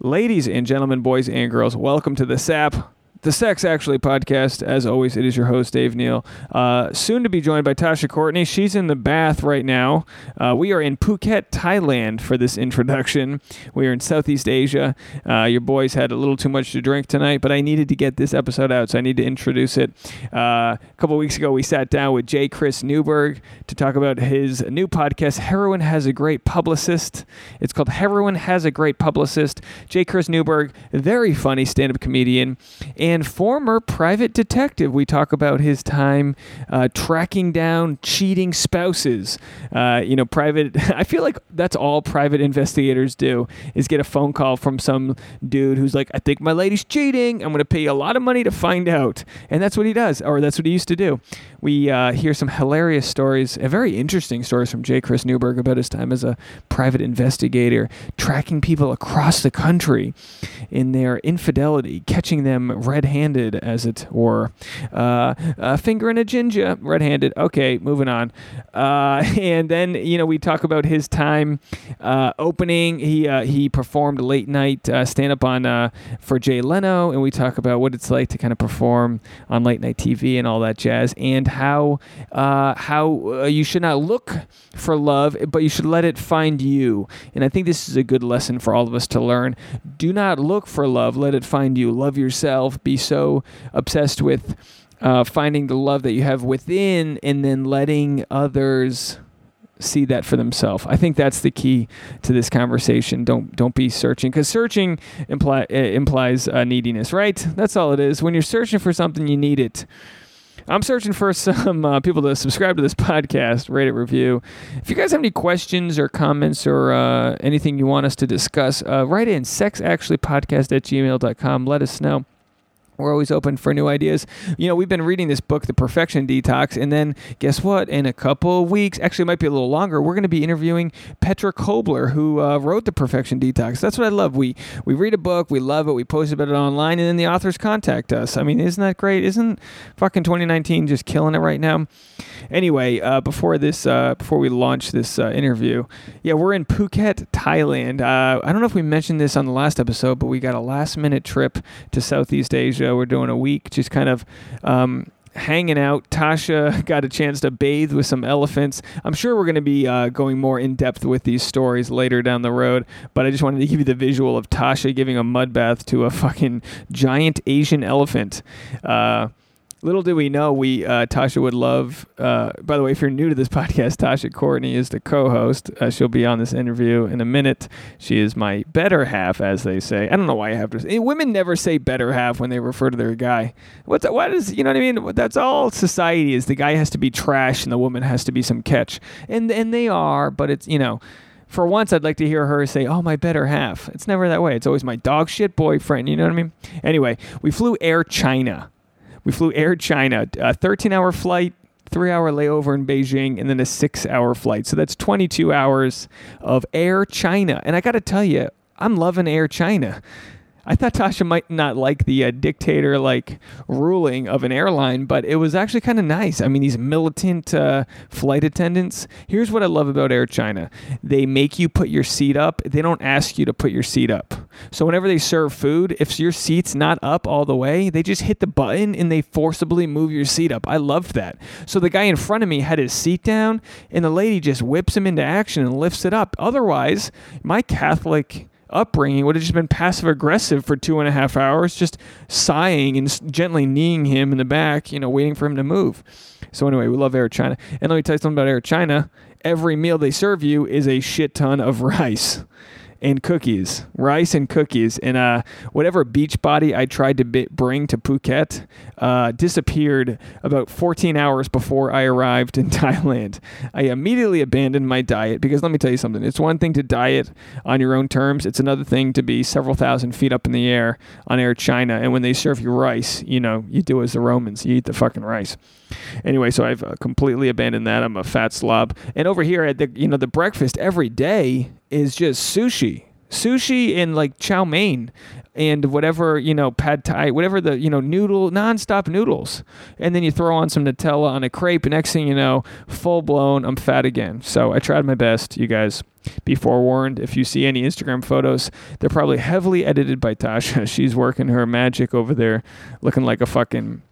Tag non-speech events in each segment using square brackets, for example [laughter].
Ladies and gentlemen, boys and girls, welcome to the SAP, the Sex Actually podcast. As always, it is your host, Dave Neal. Uh, soon to be joined by Tasha Courtney. She's in the bath right now. Uh, we are in Phuket, Thailand for this introduction. We are in Southeast Asia. Uh, your boys had a little too much to drink tonight, but I needed to get this episode out, so I need to introduce it. Uh, a couple weeks ago, we sat down with J. Chris Newberg to talk about his new podcast, Heroin Has a Great Publicist. It's called Heroin Has a Great Publicist. J. Chris Newberg, very funny stand up comedian former private detective. We talk about his time uh, tracking down cheating spouses. Uh, you know, private. [laughs] I feel like that's all private investigators do is get a phone call from some dude who's like, "I think my lady's cheating. I'm going to pay you a lot of money to find out," and that's what he does, or that's what he used to do. We uh, hear some hilarious stories, very interesting stories from J. Chris Newberg about his time as a private investigator, tracking people across the country in their infidelity, catching them red-handed, as it were. Uh, a finger in a ginger, red-handed. Okay, moving on. Uh, [laughs] and then you know we talk about his time uh, opening. He uh, he performed late night uh, stand-up on uh, for Jay Leno, and we talk about what it's like to kind of perform on late night TV and all that jazz, and how how you should not look for love, but you should let it find you. And I think this is a good lesson for all of us to learn. Do not look for love; let it find you. Love yourself. Be so obsessed with uh, finding the love that you have within, and then letting others see that for themselves. I think that's the key to this conversation. Don't don't be searching because searching imply, uh, implies uh, neediness, right? That's all it is. When you're searching for something, you need it. I'm searching for [laughs] some uh, people to subscribe to this podcast, rate it, review. If you guys have any questions or comments or uh, anything you want us to discuss, uh, write in sexactuallypodcast at gmail.com. Let us know. We're always open for new ideas. You know, we've been reading this book, The Perfection Detox, and then guess what? In a couple of weeks, actually, it might be a little longer, we're going to be interviewing Petra Kobler, who uh, wrote The Perfection Detox. That's what I love. We we read a book, we love it, we post about it online, and then the authors contact us. I mean, isn't that great? Isn't fucking 2019 just killing it right now? Anyway, uh, before this, uh, before we launch this uh, interview, yeah, we're in Phuket, Thailand. Uh, I don't know if we mentioned this on the last episode, but we got a last minute trip to Southeast Asia. We're doing a week, just kind of. Um, hanging out. Tasha [laughs] got a chance to bathe with some elephants. I'm sure we're going to be uh, going more in depth with these stories later down the road, but I just wanted to give you the visual of Tasha giving a mud bath to a fucking giant Asian elephant. Uh, Little did we know, we uh, Tasha would love. Uh, by the way, if you're new to this [laughs] podcast, Tasha Courtney is the co-host. Uh, she'll be on this interview in a minute. She is my better half, as they say. I don't know why I have to. Say, women never say better half when they refer to their guy. What's that, what is you know what I mean? That's all society is. The guy has to be trash and the woman has to be some catch, and and they are. But it's you know for once, I'd like to hear her say, "Oh, my better half." It's never that way. It's always my dog shit boyfriend. You know what I mean? Anyway, we flew Air China. We flew Air China, a 13-hour flight, three-hour layover in Beijing, and then a six-hour flight. So that's 22 hours of Air China. And I got to tell you, I'm loving Air China. I thought Tasha might not like the uh, dictator like ruling of an airline, but it was actually kind of nice. I mean, these militant uh, flight attendants. Here's what I love about Air China they make you put your seat up, they don't ask you to put your seat up. So whenever they serve food, if your seat's not up all the way, they just hit the button and they forcibly move your seat up. I loved that. So the guy in front of me had his seat down, and the lady just whips him into action and lifts it up. Otherwise, my Catholic upbringing would have just been passive aggressive for two and a half hours, just sighing and gently kneeing him in the back, you know, waiting for him to move. So anyway, we love Air China. And let me tell you something about Air China. Every meal they serve you is a shit ton of rice and cookies, rice and cookies, and uh, whatever beach body I tried to bi- bring to Phuket uh, disappeared about 14 hours before I arrived in [laughs] Thailand. I immediately abandoned my diet because let me tell you something. It's one thing to diet on your own terms. It's another thing to be several thousand feet up in the air on Air China, and when they serve you rice, you know, you do as the Romans, you eat the fucking rice. Anyway, so I've uh, completely abandoned that. I'm a fat slob. And over here at the you know the breakfast every day is just sushi. sushi and like chow mein and whatever you know pad thai whatever the you know noodle nonstop noodles. And then you throw on some nutella on a crepe. Next thing you know full blown i'm fat again. So i tried my best you guys. Be forewarned if you see any instagram photos they're probably heavily edited by tasha. [laughs] She's working her magic over there looking like a fucking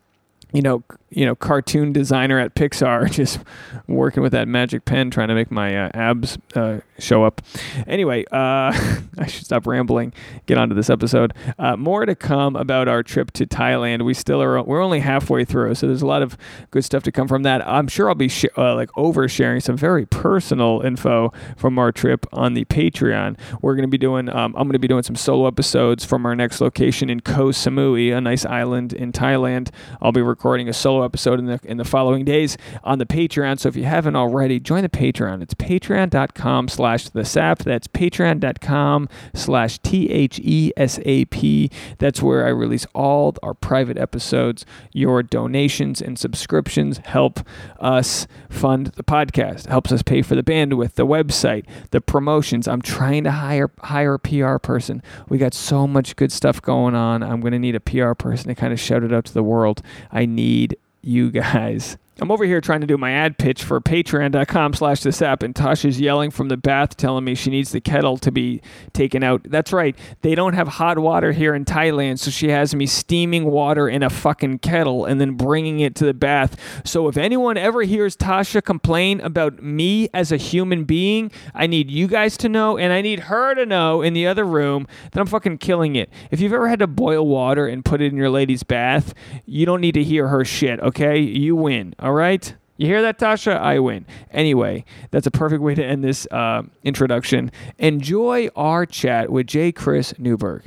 you know, you know, cartoon designer at Pixar, [laughs] just working with that magic pen, trying to make my uh, abs uh, show up. Anyway, uh, [laughs] I should stop rambling. Get on to this episode. Uh, more to come about our trip to Thailand. We still are. We're only halfway through, so there's a lot of good stuff to come from that. I'm sure I'll be sh- uh, like oversharing some very personal info from our trip on the Patreon. We're going to be doing. Um, I'm going to be doing some solo episodes from our next location in Koh Samui, a nice island in Thailand. I'll be recording a solo episode in the in the following days on the Patreon. So if you haven't already, join the Patreon. It's patreon.com slash the sap. That's patreon.com slash T H E S A P. That's where I release all our private episodes. Your donations and subscriptions help us fund the podcast, helps us pay for the bandwidth, the website, the promotions. I'm trying to hire hire a PR person. We got so much good stuff going on. I'm going to need a PR person to kind of shout it out to the world. I need you guys. I'm over here trying to do my ad pitch for patreon.com slash the sap, and Tasha's yelling from the bath telling me she needs the kettle to be taken out. That's right. They don't have hot water here in Thailand, so she has me steaming water in a fucking kettle and then bringing it to the bath. So if anyone ever hears Tasha complain about me as a human being, I need you guys to know, and I need her to know in the other room that I'm fucking killing it. If you've ever had to boil water and put it in your lady's bath, you don't need to hear her shit, okay? You win. All right? You hear that, Tasha? I win. Anyway, that's a perfect way to end this uh, introduction. Enjoy our chat with J. Chris Newberg.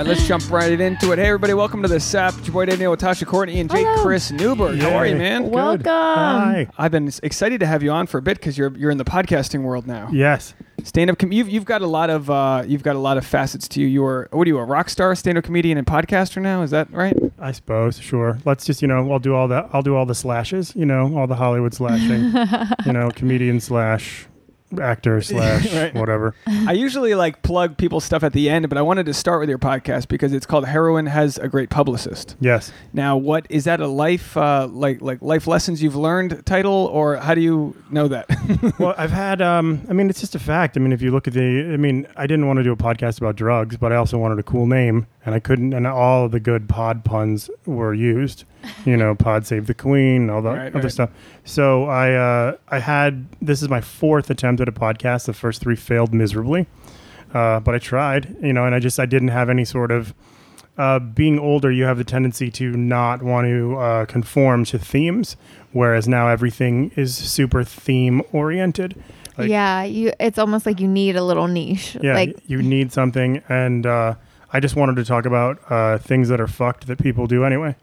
Right, let's jump right into it. Hey, everybody, welcome to the SAP. It's your boy Daniel Neal with Tasha Courtney and J. Hello. Chris Newberg. How are you, Yay. man? Welcome. Hi. I've been excited to have you on for a bit because you're you're in the podcasting world now. Yes. Stand up, com- you've you've got a lot of uh, you've got a lot of facets to you. You're what are you a rock star, stand up comedian, and podcaster now? Is that right? I suppose. Sure. Let's just, you know, I'll do all that. I'll do all the slashes, you know, all the Hollywood slashing, [laughs] you know, comedian slash actor [laughs] slash Right. whatever. I usually like plug people's stuff at the end, but I wanted to start with your podcast because it's called Heroin Has a Great Publicist. Yes. Now, what is that a life uh, like like life lessons you've learned title, or how do you know that? [laughs] well, I've had, um, I mean, it's just a fact. I mean, if you look at the, I mean, I didn't want to do a podcast about drugs, but I also wanted a cool name, and I couldn't, and all of the good pod puns were used. You know, [laughs] Pod Save the Queen, all the Right, other right. stuff. So I, uh, I had, this is my fourth attempt at a podcast. The first three failed miserably, uh, but I tried, you know, and I just, I didn't have any sort of, uh, being older, you have the tendency to not want to uh, conform to themes, whereas now everything is super theme oriented. Like, yeah, you. It's almost like you need a little niche. yeah, like you need something, and uh, I just wanted to talk about uh, things that are fucked that people do anyway.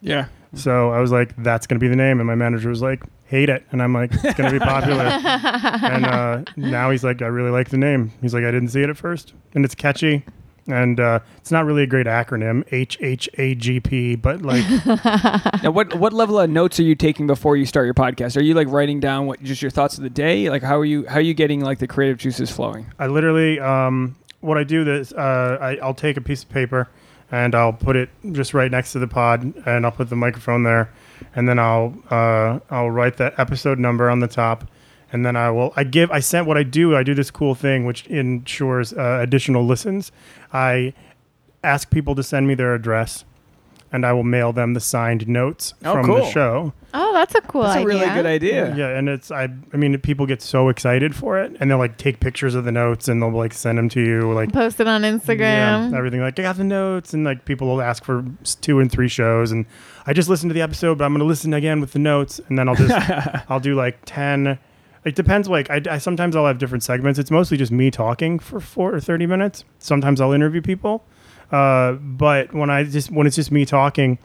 yeah. So I was like, "That's going to be the name," and my manager was like, "Hate it," and I'm like, "It's going to be popular." [laughs] and uh, now he's like, "I really like the name." He's like, "I didn't see it at first, and it's catchy." And uh, it's not really a great acronym, H H A G P, but like [laughs] Now, what what level of notes are you taking before you start your podcast? Are you like writing down what just your thoughts of the day? Like how are you how are you getting like the creative juices flowing? I literally, um, what I do is uh, I, I'll take a piece of paper and I'll put it just right next to the pod, and I'll put the microphone there, and then I'll uh, I'll write that episode number on the top, and then I will I give I sent what I do I do this cool thing which ensures uh, additional listens. I ask people to send me their address, and I will mail them the signed notes Oh, from cool. the show. oh, that's a cool That's idea. a really good idea. Yeah, and it's I I mean people get so excited for it, and they'll like take pictures of the notes and they'll like send them to you like Post it on Instagram. yeah, everything like I got the notes, and like people will ask for two and three shows, and I just listened to the episode, but I'm gonna listen again with the notes, and then I'll just [laughs] I'll do like ten. It depends. Like I, I sometimes I'll have different segments. It's mostly just me talking for four or thirty minutes. Sometimes I'll interview people, uh, but when I just when it's just me talking,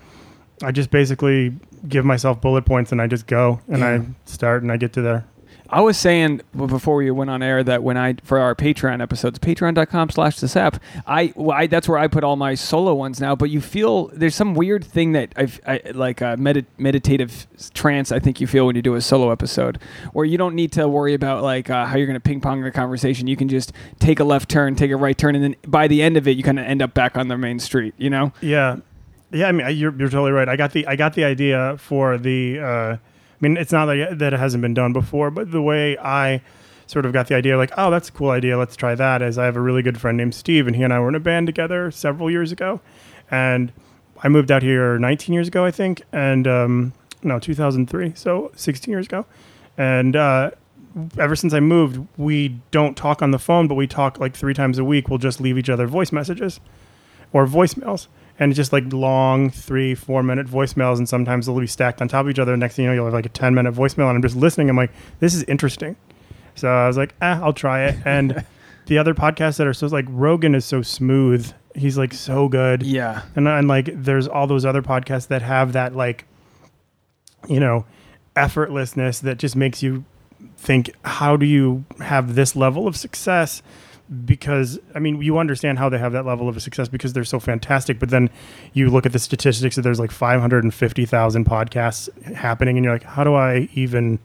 I just basically give myself bullet points and I just go and Yeah. I start and I get to there. I was saying before we went on air that when I for our Patreon episodes, patreon.com slash the sap, I, well, I that's where I put all my solo ones now. But you feel there's some weird thing that I've I, like a medit- meditative trance. I think you feel when you do a solo episode, where you don't need to worry about like uh, how you're going to ping pong the conversation. You can just take a left turn, take a right turn, and then by the end of it, you kind of end up back on the main street. You know? Yeah, yeah. I mean, you're you're totally right. I got the I got the idea for the. Uh, mean, it's not that that it hasn't been done before, but the way I sort of got the idea, like, oh, that's a cool idea. Let's try that. Is I have a really good friend named Steve, and he and I were in a band together several years ago, and I moved out here 19 years ago, I think, and um, no, 2003, so 16 years ago, and. Uh, Ever since I moved, we don't talk on the phone, but we talk like three times a week. We'll just leave each other voice messages or voicemails. And it's just like long three, four minute voicemails, and sometimes they'll be stacked on top of each other. Next thing you know, you'll have like a 10 minute voicemail, and I'm just listening. I'm like, this is interesting. So I was like, ah, I'll try it. And [laughs] the other podcasts that are so like Rogan is so smooth. He's like so good. Yeah. And, and like there's all those other podcasts that have that like, you know, effortlessness that just makes you think, how do you have this level of success? Because I mean, you understand how they have that level of success because they're so fantastic. But then you look at the statistics that there's like 550,000 podcasts happening, and you're like, how do I even?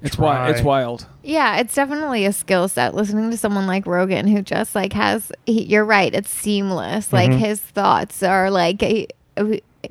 It's try? wild. It's wild. Yeah, it's definitely a skill set. Listening to someone like Rogan, who just like has, he, you're right, it's seamless. Like Mhm. his thoughts are like he,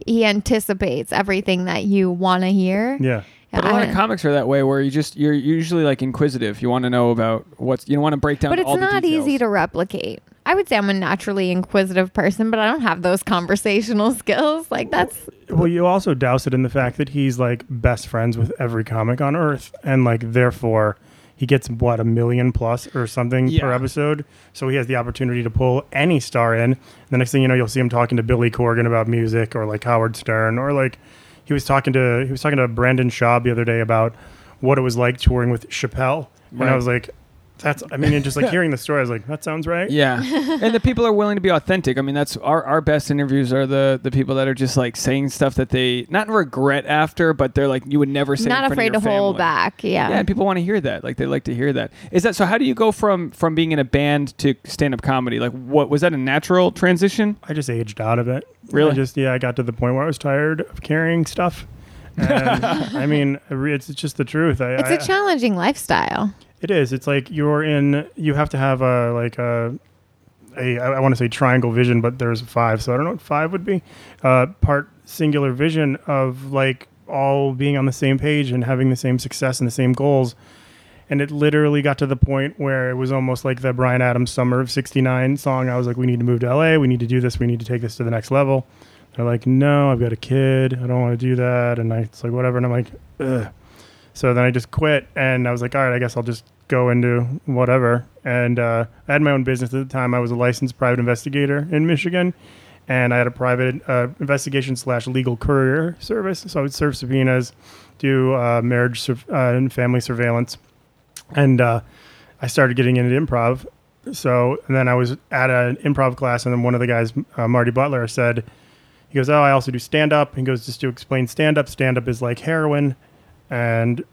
he anticipates everything that you want to hear. Yeah. But a lot of comics are that way, where you just you're usually like inquisitive. You want to know about what's you want to break down. but it's all not details. easy to replicate. I would say I'm a naturally inquisitive person, but I don't have those [laughs] conversational skills. Like that's Well, you also douse it in the fact that he's like best friends with every comic on Earth, and like therefore he gets what a million plus or something per episode. So he has the opportunity to pull any star in. The next thing you know, you'll see him talking to Billy Corgan about music, or like Howard Stern, or like he was talking to he was talking to Brandon Shaw the other day about what it was like touring with Chappelle, and I was like, that's I mean, and just like [laughs] hearing the story, I was like, that sounds right. Yeah, [laughs] and the people are willing to be authentic. I mean, that's our, our best interviews are the the people that are just like saying stuff that they not regret after, but they're like you would never say. in not front of afraid your to hold back. Yeah. Yeah, and people want to hear that. Like they like to hear that. Is that so? How do you go from from being in a band to stand up comedy? Like, what was that a natural transition? I just aged out of it. Really? I just yeah, I got to the point where I was tired of carrying stuff. And [laughs] I mean, it's just the truth. I, it's I, a challenging lifestyle. It is. It's like you're in. You have to have a like a. A, I want to say triangle vision, but there's five, so I don't know what five would be. Uh, part singular vision of like all being on the same page and having the same success and the same goals. And it literally got to the point where it was almost like the Bryan Adams Summer of '69 song. I was like, "We need to move to LA. We need to do this. We need to take this to the next level." They're like, "No, I've got a kid. I don't want to do that." And I, it's like, whatever. And I'm like, Ugh. So then I just quit, and I was like, "All right, I guess I'll just go into whatever." And uh, I had my own business at the time. I was a licensed private investigator in Michigan, and I had a private uh, investigation slash legal courier service. So I would serve subpoenas, do uh, marriage sur- uh, and family surveillance, and uh, I started getting into improv. So then I was at an improv class, and then one of the guys, uh, Marty Butler, said, "He goes, oh, I also do stand up." He goes, "Just to explain stand up, stand up is like heroin, and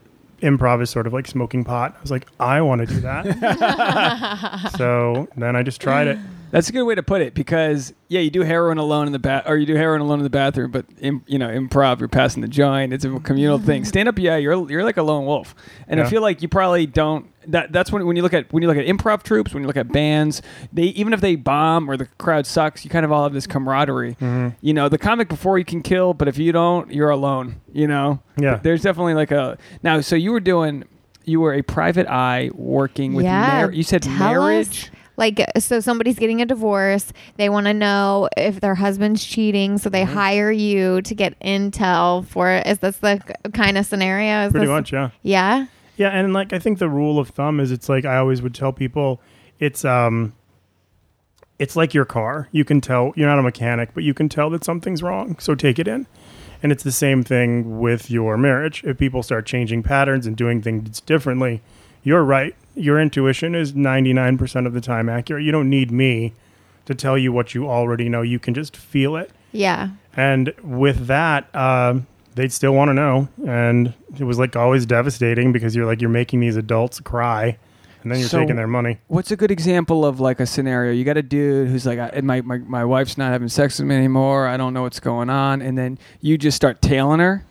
improv is sort of like smoking pot." I was like, "I want to do that." [laughs] so then I just tried it. That's a good way to put it because yeah, you do heroin alone in the bath, or you do heroin alone in the bathroom, but im- you know, improv, you're passing the joint. It's a communal thing. Stand up, yeah, you're you're like a lone wolf, and I feel like you probably don't. That that's when when you look at when you look at improv troops, when you look at bands, they even if they bomb or the crowd sucks, you kind of all have this camaraderie. Mm-hmm. You know, the comic before you can kill, but if you don't, you're alone. You know, Yeah. There's definitely like a now. So you were doing. You were a private eye working with. yeah. mar- you said marriage. us. Like, so somebody's getting a divorce. They want to know if their husband's cheating. So they Mm-hmm. hire you to get intel for it. Is this the kind of scenario? Is Pretty this- much, yeah. Yeah. Yeah, and like I think the rule of thumb is it's like I always would tell people it's um it's like your car. You can tell you're not a mechanic, but you can tell that something's wrong. So take it in. And it's the same thing with your marriage. If people start changing patterns and doing things differently, you're right. Your intuition is 99% of the time accurate. You don't need me to tell you what you already know. You can just feel it. Yeah. And with that, um, they'd still want to know, and it was like always devastating because you're like you're making these adults cry, and then you're So- taking their money. What's a good example of like a scenario? You got a dude who's like, I, my, my my wife's not having sex with me anymore. I don't know what's going on, and then you just start tailing her.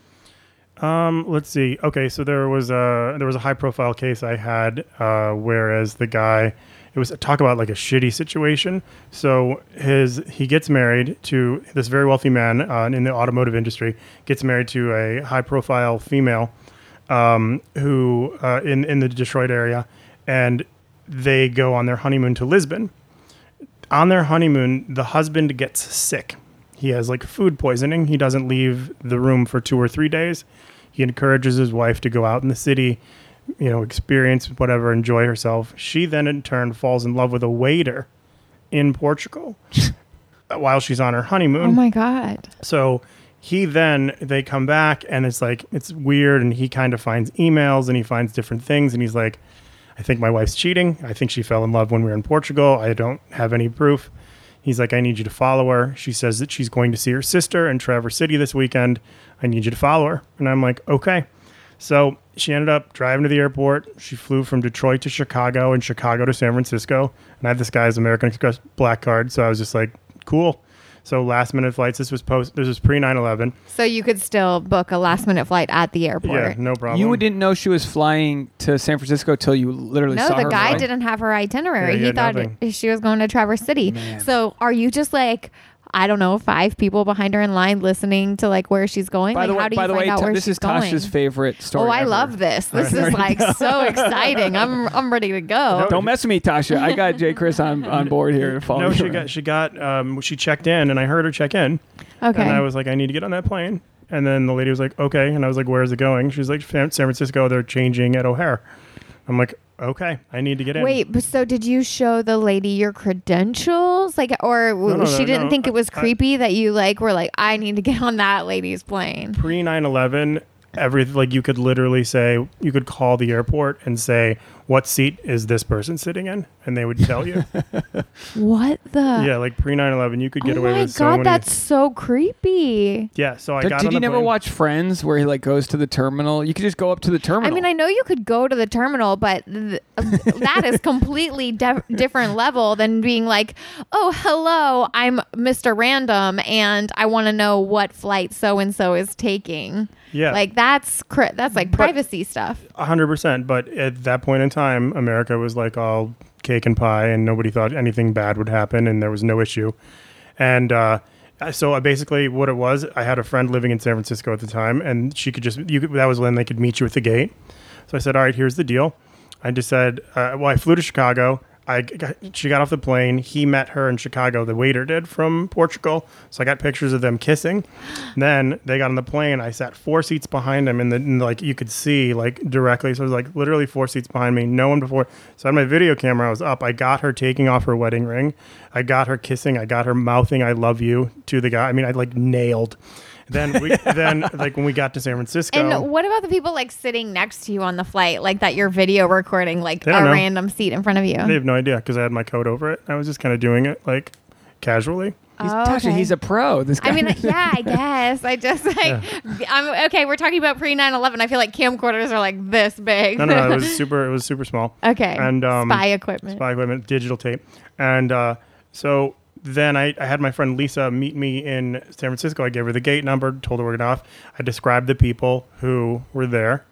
Um, let's see. Okay, so there was a there was a high profile case I had, uh, whereas the guy, it was talk about like a shitty situation. So his he gets married to this very wealthy man uh, in the automotive industry. Gets married to a high profile female, um, who uh, in in the Detroit area, and they go on their honeymoon to Lisbon. On their honeymoon, the husband gets sick. He has like food poisoning. He doesn't leave the room for two or three days. He encourages his wife to go out in the city, you know, experience whatever, enjoy herself. She then in turn falls in love with a waiter in Portugal [laughs] while she's on her honeymoon. Oh my god. So he then they come back and it's like it's weird and he kind of finds emails and he finds different things and he's like I think my wife's cheating. I think she fell in love when we were in Portugal. I don't have any proof. He's like I need you to follow her. She says that she's going to see her sister in Traverse City this weekend. I need you to follow her. And I'm like, "Okay." So she ended up driving to the airport. She flew from Detroit to Chicago and Chicago to San Francisco. And I had this guy's American Express black card. So I was just like, cool. So last minute flights. This was post. This was pre 9 11. So you could still book a last minute flight at the airport. Yeah, no problem. You didn't know she was flying to San Francisco till you literally No, saw the her guy fly. didn't have her itinerary. Yeah, he he thought nothing. she was going to Traverse City. Man. So are you just like I don't know, five people behind her in line listening to like where she's going? By like, the way, how do you by find way, out Ta- where this she's is going? Tasha's favorite story. Oh, I ever. love this. [laughs] This is like so exciting. I'm I'm ready to go. Don't mess with me, Tasha. I got J. Chris on, on board here to follow. No, she around. got she got um she checked in and I heard her check in Okay. and I was like I need to get on that plane and then the lady was like okay and I was like where is it going? She's like San San Francisco. They're changing at O'Hare. I'm like okay, I need to get in. Wait, so did you show the lady your credentials? Like, or No, no, she no, didn't think it was I- creepy that you like were like, I need to get on that lady's plane. pre 9/11 every like you could literally say you could call the airport and say what seat is this person sitting in and they would tell you. [laughs] What the? yeah, like pre 9/11 you could get oh away my with so Oh my god, many that's so creepy. Yeah, so I Did, got did on you the never plane. watch Friends where he like goes to the terminal? You could just go up to the terminal. I mean, I know you could go to the terminal, but th- [laughs] that is completely de- different level than being like, "Oh, hello, I'm Mr. Random, and I want to know what flight so and so is taking." Yeah. Like that's cri- that's like privacy stuff. A hundred percent. But at that point in time, America was like all cake and pie, and nobody thought anything bad would happen, and there was no issue. And uh, so I basically, what it was, I had a friend living in San Francisco at the time, and she could just you could, that was when they could meet you at the gate. So I said, all right, here's the deal. I just said, uh, well, I flew to Chicago. I got, she got off the plane. He met her in Chicago. The waiter did from Portugal. So I got pictures of them kissing. Then they got on the plane. I sat four seats behind him, and then like you could see like directly. So it was like literally four seats behind me. No one before. So I had my video camera. I was up. I got her taking off her wedding ring. I got her kissing. I got her mouthing "I love you" to the guy. I mean, I like nailed. Then we [laughs] then like when we got to San Francisco. And what about the people like sitting next to you on the flight, like that you're video recording, like a know. random seat in front of you? They have no idea because I had my coat over it. I was just kind of doing it like casually. he's, Oh, Tasha, okay. he's a pro. This guy. I mean, yeah, I [laughs] guess. I just like, I'm okay. We're talking about pre 9 11. I feel like camcorders are like this big. No, no, it was [laughs] super. It was super small. okay. And um, spy equipment. spy equipment, digital tape, and uh, so then I, I had my friend Lisa meet me in San Francisco. I gave her the gate number, told her we're getting off. I described the people who were there,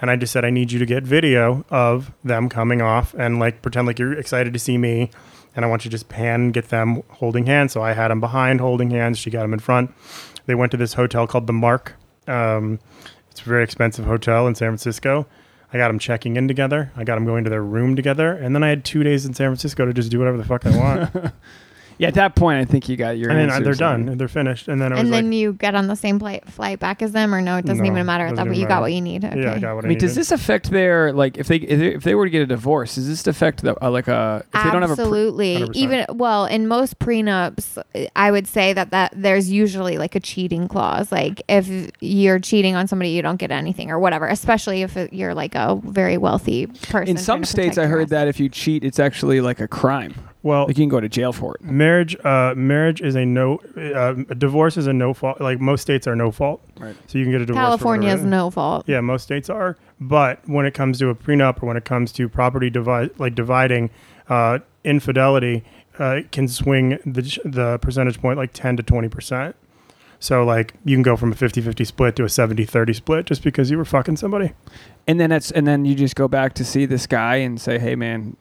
and I just said I need you to get video of them coming off and like pretend like you're excited to see me, and I want you to just pan get them holding hands. So I had them behind holding hands. She got them in front. They went to this hotel called the Mark. Um, it's a very expensive hotel in San Francisco. I got them checking in together. I got them going to their room together, and then I had two days in San Francisco to just do whatever the fuck I want. [laughs] yeah, at that point, I think you got your. and then uh, they're done. They're finished. And then I was and like, then you get on the same flight, flight back as them, or no, it doesn't No, even matter at doesn't that point. even You got matter. what you need. Okay. yeah, I got what I I, mean, does needed. this affect their like if they if they, if they were to get a divorce? Does this affect the uh, like a if they don't have a pre- Absolutely. 100%. Even well, in most prenups, I would say that that there's usually like a cheating clause. Like if you're cheating on somebody, you don't get anything or whatever. Especially if it, you're like a very wealthy person. in some to states? protect I your heard ass. that if you cheat, it's actually like a crime. Well, Like you can go to jail for it. marriage uh, marriage is a no uh, divorce is a no fault like most states are no fault Right. so you can get a divorce California is no fault. yeah most states are but when it comes to a prenup or when it comes to property divide like dividing uh, infidelity uh, can swing the the percentage point like 10 to 20 percent so like you can go from a 50-50 split to a 70-30 split just because you were fucking somebody And then that's and then you just go back to see this guy and say, "Hey, man,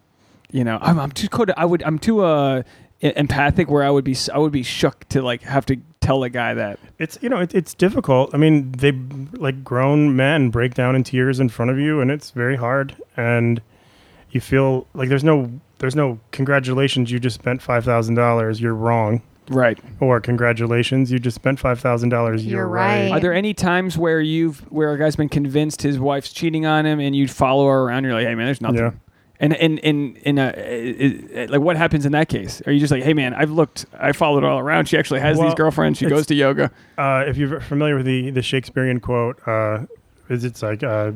you know, I'm, I'm too code. I would I'm too uh empathic where I would be I would be shook to like have to tell a guy that. it's you know it, it's difficult i mean they like grown men break down in tears in front of you and it's very hard and you feel like there's no there's no congratulations you just spent $5000 you're wrong Right. or congratulations you just spent $5000 you're, You're right, right. Are there any times where you've where a guy's been convinced his wife's cheating on him and you follow her around? You're like, "Hey, man, there's nothing." Yeah. And in in in a i- i- like what happens in that case? Are you just like, "Hey, man, I've looked, I followed her all around. She actually has Well, these girlfriends. She goes to yoga." uh, if you're familiar with the, the shakespearean quote uh, is it's like uh,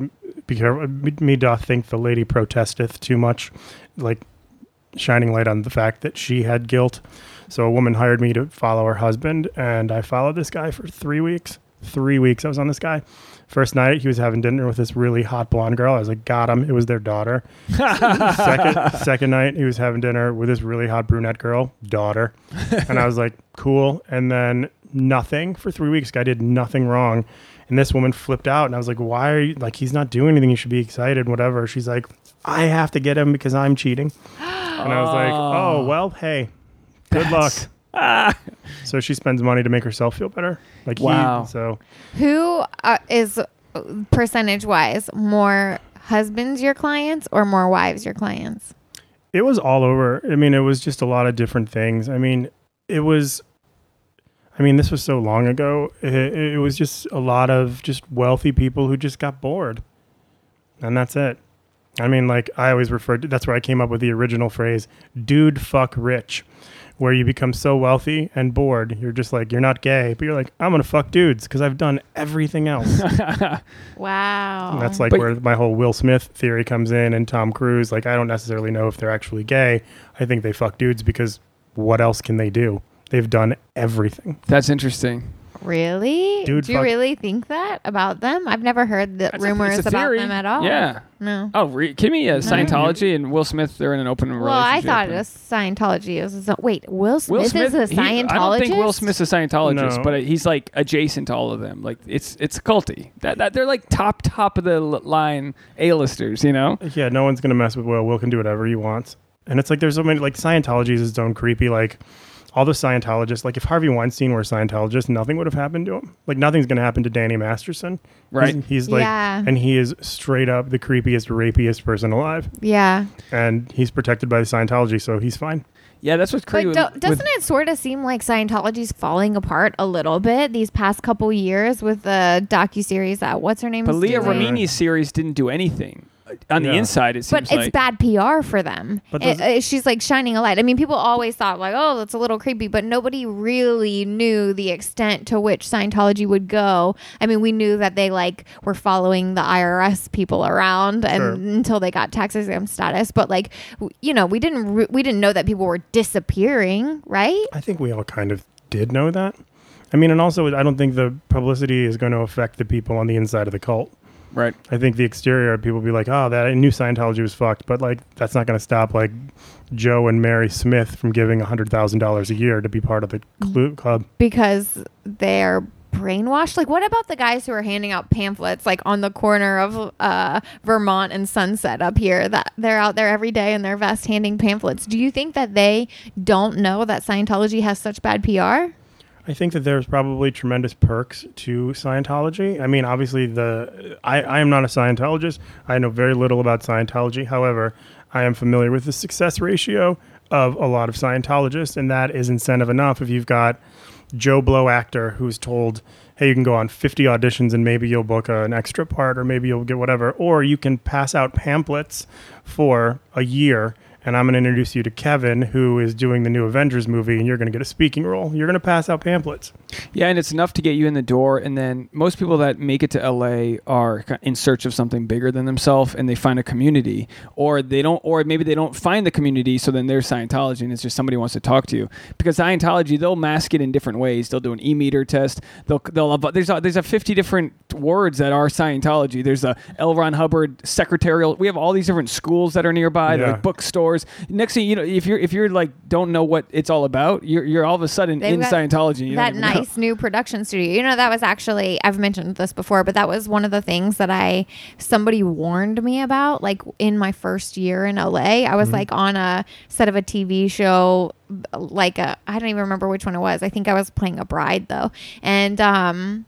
be careful me- me doth think the lady protesteth too much like shining light on the fact that she had guilt so a woman hired me to follow her husband and i followed this guy for three weeks three weeks i was on this guy first night he was having dinner with this really hot blonde girl. I was like got him. It was their daughter. [laughs] Second second night he was having dinner with this really hot brunette girl daughter. And i was like cool. And then nothing for three weeks. Guy did nothing wrong. And this woman flipped out and i was like why are you like he's not doing anything. You should be excited whatever. She's like i have to get him because i'm cheating. And i was like oh well hey good luck. Ah. [laughs] so she spends money to make herself feel better like Wow. he, so Who uh, is percentage wise more husbands your clients or more wives your clients? it was all over. I mean, it was just a lot of different things. I mean, it was. I mean, this was so long ago. It, it was just a lot of just wealthy people who just got bored, and that's it. I mean, like I always referred to. That's where I came up with the original phrase "dude fuck rich," where you become so wealthy and bored, you're just like you're not gay, but you're like I'm gonna fuck dudes because I've done everything else. [laughs] Wow. And that's like But- where my whole Will Smith theory comes in and Tom Cruise. Like, I don't necessarily know if they're actually gay. I think they fuck dudes because what else can they do? They've done everything. That's interesting. Really? Dude, Do you fuck- really think that about them? I've never heard the That's a- rumors it's a about theory. them at all. Yeah. No. Oh, re- kidding me? Uh, Scientology and Will Smith, they're in an open relationship. Well, I thought it and- was Scientology. It was wait, Will Smith, Will Smith is a he- Scientologist. I don't think Will Smith's a Scientologist, No. but he's like adjacent to all of them. Like it's it's culty. That, that they're like top top of the l- line A-listers, you know? Yeah, no one's going to mess with Will. Will can do whatever he wants. And it's like there's so many, like, Scientology is its own creepy, like, all the Scientologists, like, if Harvey Weinstein were a Scientologist, nothing would have happened to him. Like, nothing's going to happen to Danny Masterson. Right. He's, he's like, Yeah. and he is straight up the creepiest, rapiest person alive. Yeah, And he's protected by the Scientology, so he's fine. Yeah, that's what's but crazy. do, with- doesn't it sort of seem like Scientology's falling apart a little bit these past couple years with the docu series that what's her name? But is Leah doing? Remini's series didn't do anything. On the Yeah. inside, it seems But it's like. bad PR for them. But It- those- uh, she's like shining a light. I mean, people always thought like, oh, that's a little creepy, but nobody really knew the extent to which Scientology would go. I mean, we knew that they like were following the IRS people around and Sure. until they got tax exempt status. But like, w- you know, we didn't re- we didn't know that people were disappearing, right? I think we all kind of did know that. I mean, and also, I don't think the publicity is going to affect the people on the inside of the cult. Right. I think the exterior people will be like, "Oh, that I knew Scientology was fucked," but like that's not going to stop like Joe and Mary Smith from giving hundred thousand dollars a year to be part of the clu- club. Because they're brainwashed. Like, what about the guys who are handing out pamphlets like on the corner of uh, Vermont and Sunset up here? That they're out there every day in their vest handing pamphlets. Do you think that they don't know that Scientology has such bad PR? I think that there's probably tremendous perks to Scientology. I mean, obviously, the I, I am not a Scientologist. I know very little about Scientology. However, I am familiar with the success ratio of a lot of Scientologists, and that is incentive enough. If you've got Joe Blow actor who's told, "Hey, you can go on 50 auditions and maybe you'll book an extra part, or maybe you'll get whatever," or you can pass out pamphlets for a year. And I'm going to introduce you to Kevin, who is doing the new Avengers movie, and you're going to get a speaking role. You're going to pass out pamphlets. Yeah, and it's enough to get you in the door. And then most people that make it to LA are in search of something bigger than themselves, and they find a community, or they don't, or maybe they don't find the community. So then there's Scientology, and it's just somebody wants to talk to you because Scientology they'll mask it in different ways. They'll do an e meter test. They'll they'll there's a, there's a 50 different words that are Scientology. There's a L. Ron Hubbard secretarial. We have all these different schools that are nearby, Yeah. like bookstores. Next thing you know, if you're if you're like don't know what it's all about, you're you're all of a sudden They've in Scientology. you that even know. nice new production studio. You know, that was actually I've mentioned this before, but that was one of the things that I somebody warned me about. Like in my first year in LA, I was Mm-hmm. like on a set of a TV show, like a I don't even remember which one it was. I think I was playing a bride though, and um.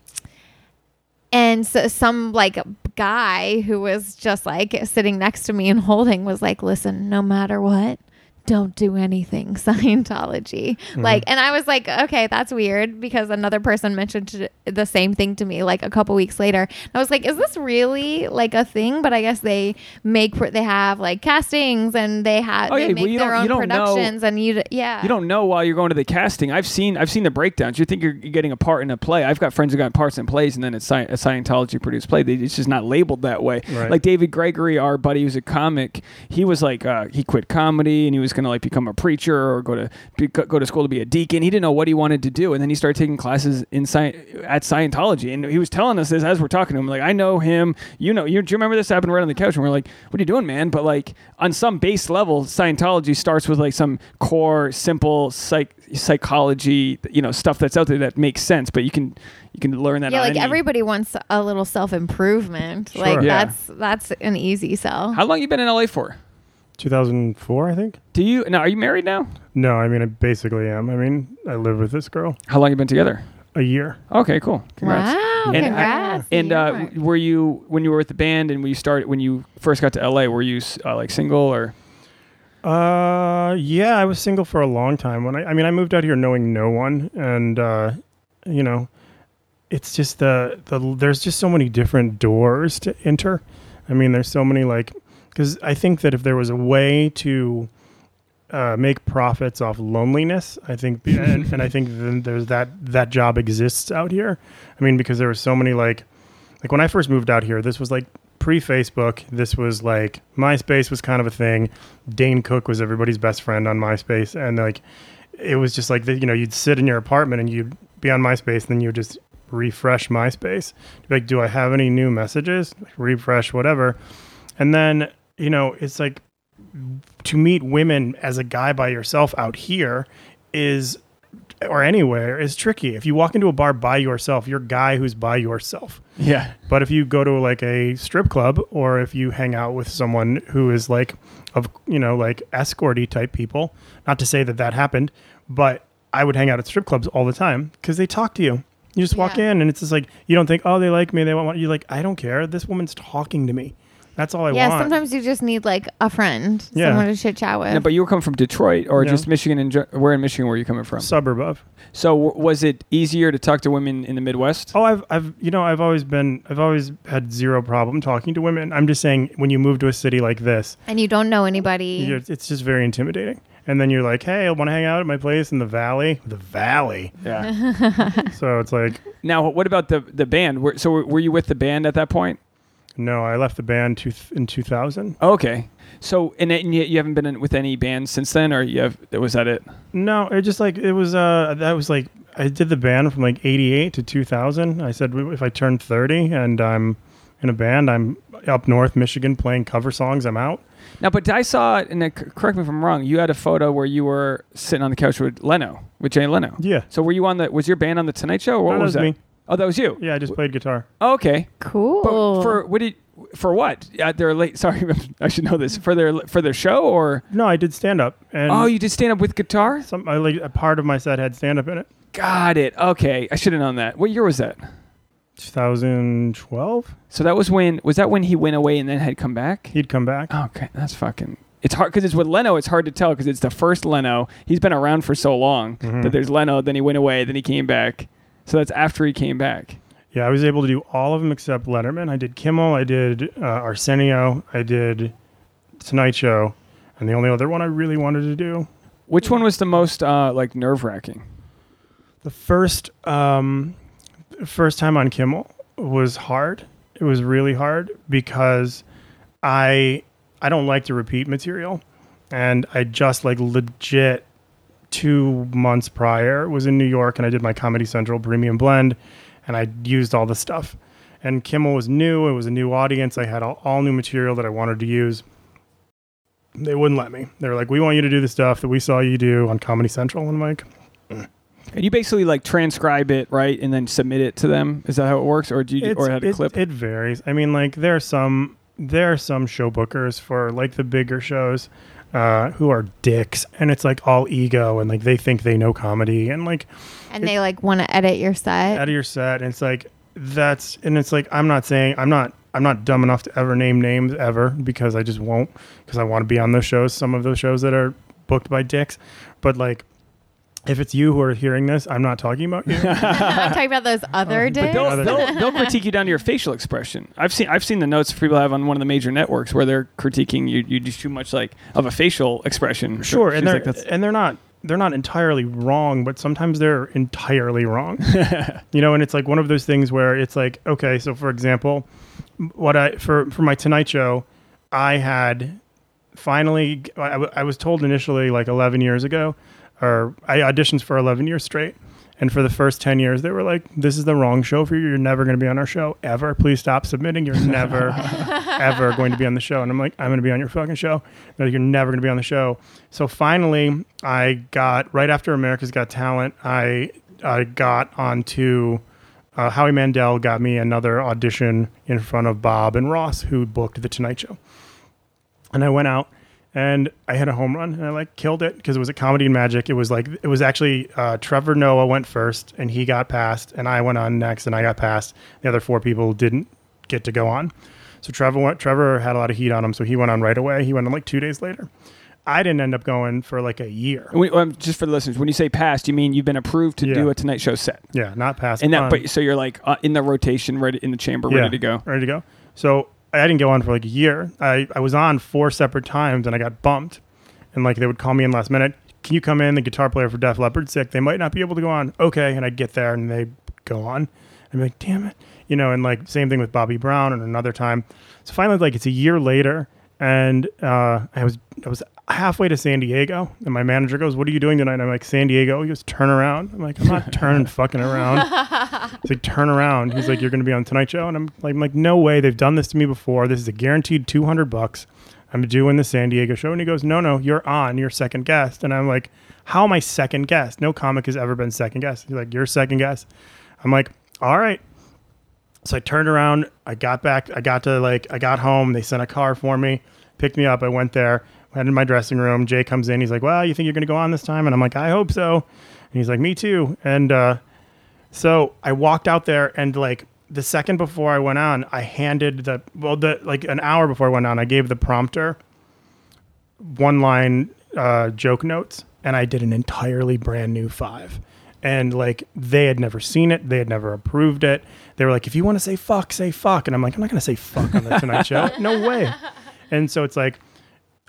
And so some like guy who was just like sitting next to me and holding was like, listen, no matter what, don't do anything [laughs] Scientology. Like, and I was like, okay, that's weird because another person mentioned the same thing to me like a couple weeks later. I was like, is this really like a thing? But I guess they make, pr- they have like castings and they have, Oh, they make well, you their don't- you own don't know- productions and you, yeah. You don't know while you're going to the casting. I've seen I've seen the breakdowns. You think you're getting a part in a play. I've got friends who got parts in plays, and then it's Sci- a Scientology produced play. They, it's just not labeled that way. Right. Like David Gregory, our buddy who's a comic, he was like uh, he quit comedy and he was gonna like become a preacher or go to be, go to school to be a deacon. He didn't know what he wanted to do, and then he started taking classes in sci- at Scientology. And he was telling us this as we're talking to him. Like I know him. You know. You, do you remember this happened right on the couch? And we're like, "What are you doing, man?" But like on some base level, Scientology starts with like some core, simple psych psychology, you know, stuff that's out there that makes sense. But you can you can learn that. yeah, like any- everybody wants a little self improvement. Like Yeah. that's that's an easy sell. How long you been in LA for? 2004, I think. Do you now? Are you married now? No, I mean I basically am. I mean I live with this girl How long you been together? a year. Okay, cool. Congrats. Wow, And, congrats. and uh, were you when you were with the band and when you started when you first got to LA? Were you uh, like single or? Uh, yeah, I was single for a long time. When I, I mean, I moved out here knowing no one, and uh, you know, it's just the the there's just so many different doors to enter. I mean, there's so many like because I think that if there was a way to uh, make profits off loneliness, I think, and, and I think then there's that that job exists out here. I mean, because there were so many like like when I first moved out here, this was like pre Facebook. This was like MySpace was kind of a thing. Dane Cook was everybody's best friend on MySpace, and like it was just like the, you know you'd sit in your apartment and you'd be on MySpace, and then you would just refresh MySpace. Like, do I have any new messages? Refresh whatever, and then you know it's like to meet women as a guy by yourself out here is or anywhere is tricky. If you walk into a bar by yourself, you're a guy who's by yourself. Yeah. But if you go to like a strip club or if you hang out with someone who is like of you know like escorty type people, not to say that that happened, but I would hang out at strip clubs all the time because they talk to you. You just walk Yeah. in and it's just like you don't think, oh, they like me, they want you. Like I don't care. This woman's talking to me. That's all I want. yeah, want. sometimes you just need like a friend, Yeah. someone to chit chat with. No, but you were coming from Detroit or Yeah. just Michigan and Ge- where in Michigan were you coming from? suburb of. So w- was it easier to talk to women in the Midwest? Oh, I've, I've, you know, I've always been, I've always had zero problem talking to women. I'm just saying, when you move to a city like this, and you don't know anybody. you're, it's just very intimidating. And then you're like, hey, I want to hang out at my place in the valley. The valley. Yeah. [laughs] So it's like, now, what about the the band? Were, so were you with the band at that point? No, I left the band two, in 2000. Okay. So and, then you, haven't been in, with any bands since then, or you have? Was that it? No, it just like, it was, uh, that was like, I did the band from like 88 to 2000. I said, if I turn 30 and I'm in a band, I'm up north Michigan playing cover songs, I'm out. Now, but I saw, and uh, correct me if I'm wrong. You had a photo where you were sitting on the couch with Leno, with Jay Leno. Yeah. So were you on the? Was your band on the Tonight Show? Or what No, was was that? me. Oh, that was you. Yeah, I just played guitar. Oh, okay. cool. But for what did? For what? Uh, their late. [laughs] Sorry, I should know this. For their for their show or? No, I did stand up. And oh, you did stand up with guitar. some, I, like, a part of my set had stand up in it. Got it. Okay, I should have known that. What year was that? 2012, So that was when was that when he went away and then had come back? he'd come back. Okay, that's fucking. It's hard because it's with Leno. It's hard to tell because it's the first Leno. He's been around for so long Mhm. that there's Leno. Then he went away. Then he came back. So that's after he came back. Yeah, I was able to do all of them except Letterman. I did Kimmel, I did uh, Arsenio, I did Tonight Show, and the only other one I really wanted to do. Which one was the most uh, like nerve wracking? The first um, first time on Kimmel was hard. It was really hard because I I don't like to repeat material, and I just like legit two months prior was in New York and I did my Comedy Central Premium Blend, and I used all the stuff. And Kimmel was new; it was a new audience. I had all, all new material that I wanted to use. They wouldn't let me. They were like, "We want you to do the stuff that we saw you do on Comedy Central." And I'm like, And you basically like transcribe it, right, and then submit it to them. Is that how it works, or do you it's, or had a it, clip? it varies. I mean, like there are some there are some show bookers for like the bigger shows uh, who are dicks, and it's like all ego, and like they think they know comedy, and like And they like want to edit your set. edit your set, and it's like that's and it's like I'm not saying I'm not I'm not dumb enough to ever name names ever because I just won't because I want to be on those shows, some of those shows that are booked by dicks, but like. If it's you who are hearing this, I'm not talking about you. [laughs] I'm talking about those [laughs] other but days. They'll, they'll, [laughs] they'll critique you down to your facial expression. I've seen I've seen the notes people have on one of the major networks where they're critiquing you. You do too much like of a facial expression. Sure, She's and they're like, and they're not they're not entirely wrong, but sometimes they're entirely wrong. you know, and it's like one of those things where it's like, okay, so for example, what I for for my Tonight Show, I had finally I, w- I was told initially like 11 years ago, or I auditioned for 11 years straight. And for the first 10 years, they were like, this is the wrong show for you. You're never going to be on our show ever. Please stop submitting. You're never, [laughs] ever going to be on the show. And I'm like, I'm going to be on your fucking show. Like, you're never going to be on the show. So finally, I got, right after America's Got Talent, I, I got onto, uh, Howie Mandel got me another audition in front of Bob and Ross, who booked The Tonight Show. And I went out and I hit a home run and I like killed it because it was a comedy and magic. It was like it was actually uh, Trevor Noah went first and he got passed, and I went on next and I got passed. The other four people didn't get to go on. So Trevor went, Trevor had a lot of heat on him, so he went on right away. He went on like two days later. I didn't end up going for like a year. Um, just for the listeners, when you say passed, you mean you've been approved to Yeah. do a Tonight Show set, Yeah, not passed. and that. on. But so you're like uh, in the rotation, ready in the chamber, ready to go. Ready to go. So I didn't go on for like a year. I, I was on four separate times and I got bumped. And like they would call me in last minute. Can you come in? The guitar player for Def Leppard sick. They might not be able to go on. Okay. And I'd get there and they go on. I'd be like, damn it. You know, and like same thing with Bobby Brown and another time. So finally, like it's a year later, and uh, I was I was halfway to San Diego, and my manager goes, "What are you doing tonight?" I'm like, "San Diego." He goes, "Turn around." I'm like, "I'm not [laughs] turning fucking around." He's like, "Turn around." He's like, "You're going to be on Tonight Show," and I'm like, I'm like, "No way! They've done this to me before. This is a guaranteed 200 bucks. I'm doing the San Diego show." And he goes, "No, no, you're on. You're second guest." And I'm like, "How am I second guest? No comic has ever been second guest." He's like, "You're second guest." I'm like, "All right." So I turned around. I got back. I got to like, I got home. They sent a car for me, picked me up. I went there, in my dressing room. Jay comes in. He's like, Well, you think you're going to go on this time? And I'm like, I hope so. And he's like, Me too. And uh, so I walked out there and like, the second before I went on, I handed the, well, the, like an hour before I went on, I gave the prompter one line uh, joke notes and I did an entirely brand new five. And like they had never seen it, they had never approved it. They were like, if you want to say fuck, say fuck. And I'm like, I'm not going to say fuck on the Tonight Show. [laughs] No way. And so it's like,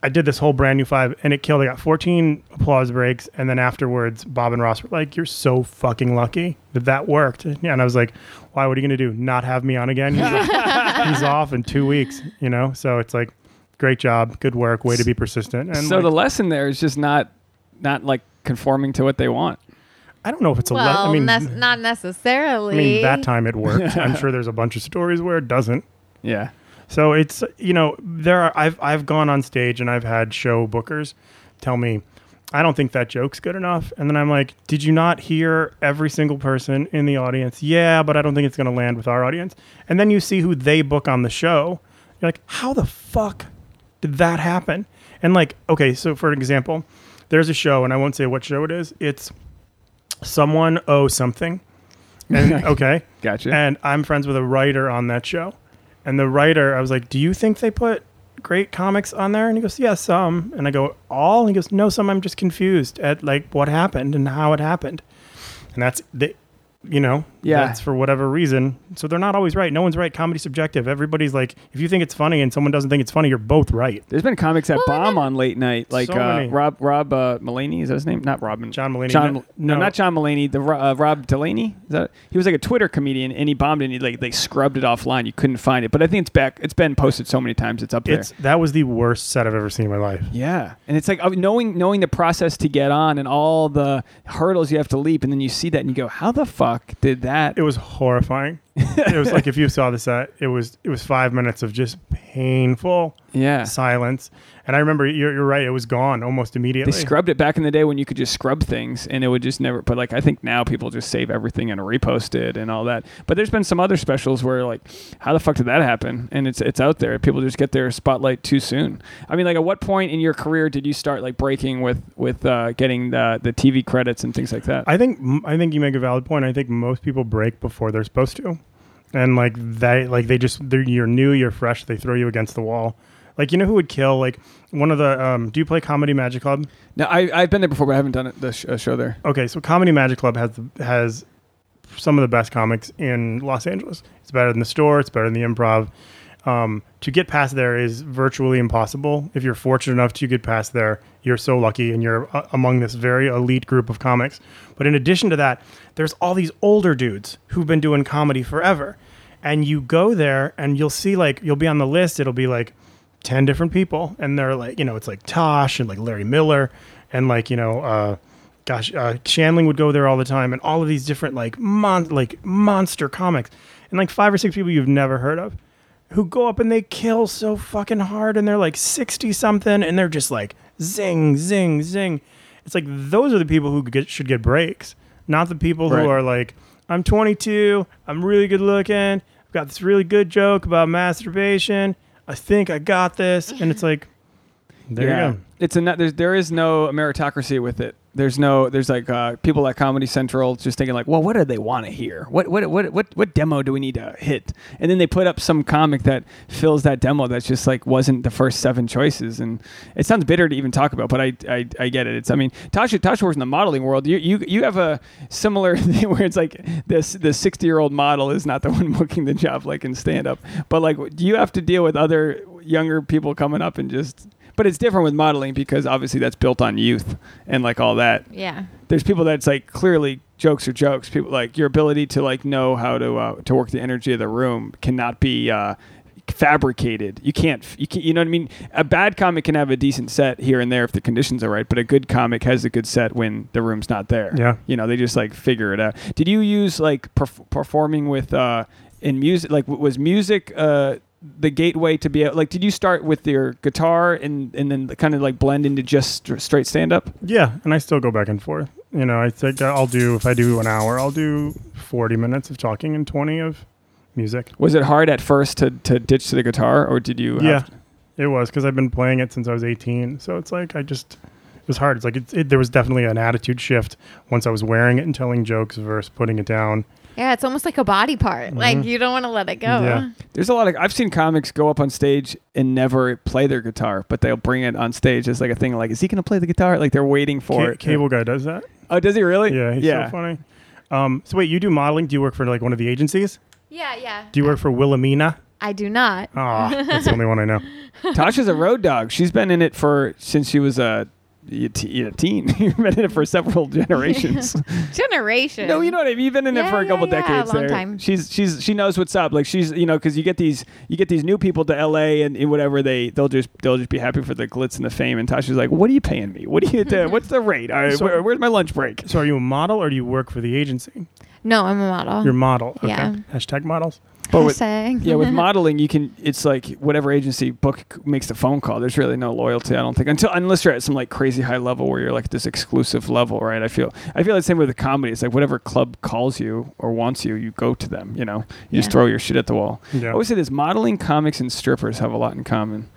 I did this whole brand new five and it killed. I got 14 applause breaks. And then afterwards, Bob and Ross were like, You're so fucking lucky that that worked. Yeah. And I was like, Why? What are you going to do? Not have me on again? He's, like, [laughs] he's off in two weeks, you know? So it's like, great job. Good work. Way to be persistent. And so like, the lesson there is just not not like conforming to what they want. I don't know if it's a le- well, I mean, nes- not necessarily. I mean, that time it worked. [laughs] I'm sure there's a bunch of stories where it doesn't. Yeah. So it's you know there are I've I've gone on stage and I've had show bookers tell me I don't think that joke's good enough. And then I'm like did you not hear every single person in the audience yeah but I don't think it's going to land with our audience and then you see who they book on the show. You're like how the fuck did that happen? And like okay so for example there's a show and I won't say what show it is. It's someone owe something. And [laughs] okay. Gotcha. and I'm friends with a writer on that show. And the writer, I was like, "Do you think they put great comics on there?" And he goes, "Yeah, some." And I go, "All?" And he goes, "No, some. I'm just confused at like what happened and how it happened." And that's the, you know, Yeah. That's for whatever reason. So they're not always right. No one's right. Comedy's subjective. Everybody's like, if you think it's funny and someone doesn't think it's funny, you're both right. There's been comics that Well, and bomb then- on late night, like So uh, many. Rob Rob uh, Mulaney. Is that his name? Not Robin. John Mulaney. John, No- no, no. not John Mulaney. The Ro- uh, Rob Delaney. Is that he was like a Twitter comedian, and he bombed and he like they scrubbed it offline. You couldn't find it, but I think it's back. It's been posted so many times. It's up there. It's that was the worst set I've ever seen in my life. yeah, and it's like uh, knowing knowing the process to get on and all the hurdles you have to leap, and then you see that and you go, "How the fuck did that?" It was horrifying. it was like if you saw the set, it was it was five minutes of just painful [laughs] yeah, silence. And I remember you're, you're right. It was gone almost immediately. They scrubbed it back in the day when you could just scrub things and it would just never. But like I think now people just save everything and repost it and all that. But there's been some other specials where like, how the fuck did that happen? And it's it's out there. People just get their spotlight too soon. I mean, like at what point in your career did you start like breaking with with uh, getting the the TV credits and things like that? I think I think you make a valid point. I think most people break before they're supposed to, and like they like they just they're, you're new, you're fresh. They throw you against the wall. Like you know who would kill like one of the um, do you play Comedy Magic Club? no, I I've been there before, but I haven't done it, the sh- uh, show there. Okay, so Comedy Magic Club has has some of the best comics in Los Angeles. It's better than the store. It's better than the Improv. Um, to get past there is virtually impossible. If you're fortunate enough to get past there, you're so lucky, and you're uh, among this very elite group of comics. But in addition to that, there's all these older dudes who've been doing comedy forever, and you go there and you'll see like you'll be on the list. It'll be like 10 different people and they're like you know it's like tosh and like larry miller and like you know uh gosh uh Shandling would go there all the time and all of these different like mon- like monster comics and like five or six people you've never heard of who go up and they kill so fucking hard and they're like 60 something and they're just like zing zing zing it's like those are the people who get, should get breaks not the people Right. who are like i'm 22 i'm really good looking i've got this really good joke about masturbation i think i got this. And it's [laughs] like there you go. It's a there's, there is no meritocracy with it. There's no there's like uh, people at Comedy Central just thinking like, well, what do they want to hear? What what what what what demo do we need to hit? And then they put up some comic that fills that demo that's just like wasn't the first seven choices. And it sounds bitter to even talk about, but I I, I get it. It's I mean Tasha Tasha works in the modeling world. You you you have a similar [laughs] thing where it's like this the 60 year old model is not the one [laughs] booking the job like in stand up, but like do you have to deal with other younger people coming up and just but it's different with modeling because obviously that's built on youth and like all that. Yeah. There's people that's like clearly jokes are jokes. People like your ability to like know how to uh, to work the energy of the room cannot be uh, fabricated. You can't. You can You know what I mean? A bad comic can have a decent set here and there if the conditions are right, but a good comic has a good set when the room's not there. Yeah. You know, they just like figure it out. Did you use like perf- performing with uh, in music? Like, w- was music uh, the gateway to be like? Did you start with your guitar and and then kind of like blend into just str- straight stand up? Yeah, and I still go back and forth. You know, I think I'll do if I do an hour, I'll do forty minutes of talking and twenty of music. Was it hard at first to to ditch to the guitar, or did you? Yeah, have- it was because I've been playing it since I was eighteen. So it's like I just it was hard. It's like it, it, there was definitely an attitude shift once I was wearing it and telling jokes versus putting it down. Yeah, it's almost like a body part. Like Mhm. you don't want to let it go. Yeah. There's a lot of I've seen comics go up on stage and never play their guitar, but they'll bring it on stage as like a thing. Like, is he going to play the guitar? Like they're waiting for Ca- it. Cable guy does that. Oh, does he really? Yeah, he's yeah. so funny. Um, so wait, you do modeling? Do you work for like one of the agencies? Yeah, yeah. Do you work for Wilhelmina? I do not. Ah, that's the [laughs] only one I know. Tasha's a road dog. She's been in it for since she was a, a te- a teen. [laughs] You've been in it for mm. several [laughs] generations. [laughs] Generation. no, you know what I mean. You've been in it for a yeah, couple yeah, a decades. long there. time. She's she's she knows what's up. Like she's you know because you get these you get these new people to L.A. and, and whatever they they'll just they'll just be happy for the glitz and the fame. And Tasha's like, what are you paying me? What do you do? What's the rate? All right, So- where, where's my lunch break? So are you a model or do you work for the agency? No, I'm a model. You're a model. Okay. Yeah. Hashtag models. But with, Hashtag. yeah, with [laughs] modeling, you can. It's like whatever agency book makes the phone call. There's really no loyalty. I don't think until unless you're at some like crazy high level where you're like this exclusive level, right? I feel. I feel the same with the comedy. It's like whatever club calls you or wants you, you go to them. You know, you just throw your shit at the wall. Yeah. I always say this: modeling, comics, and strippers have a lot in common.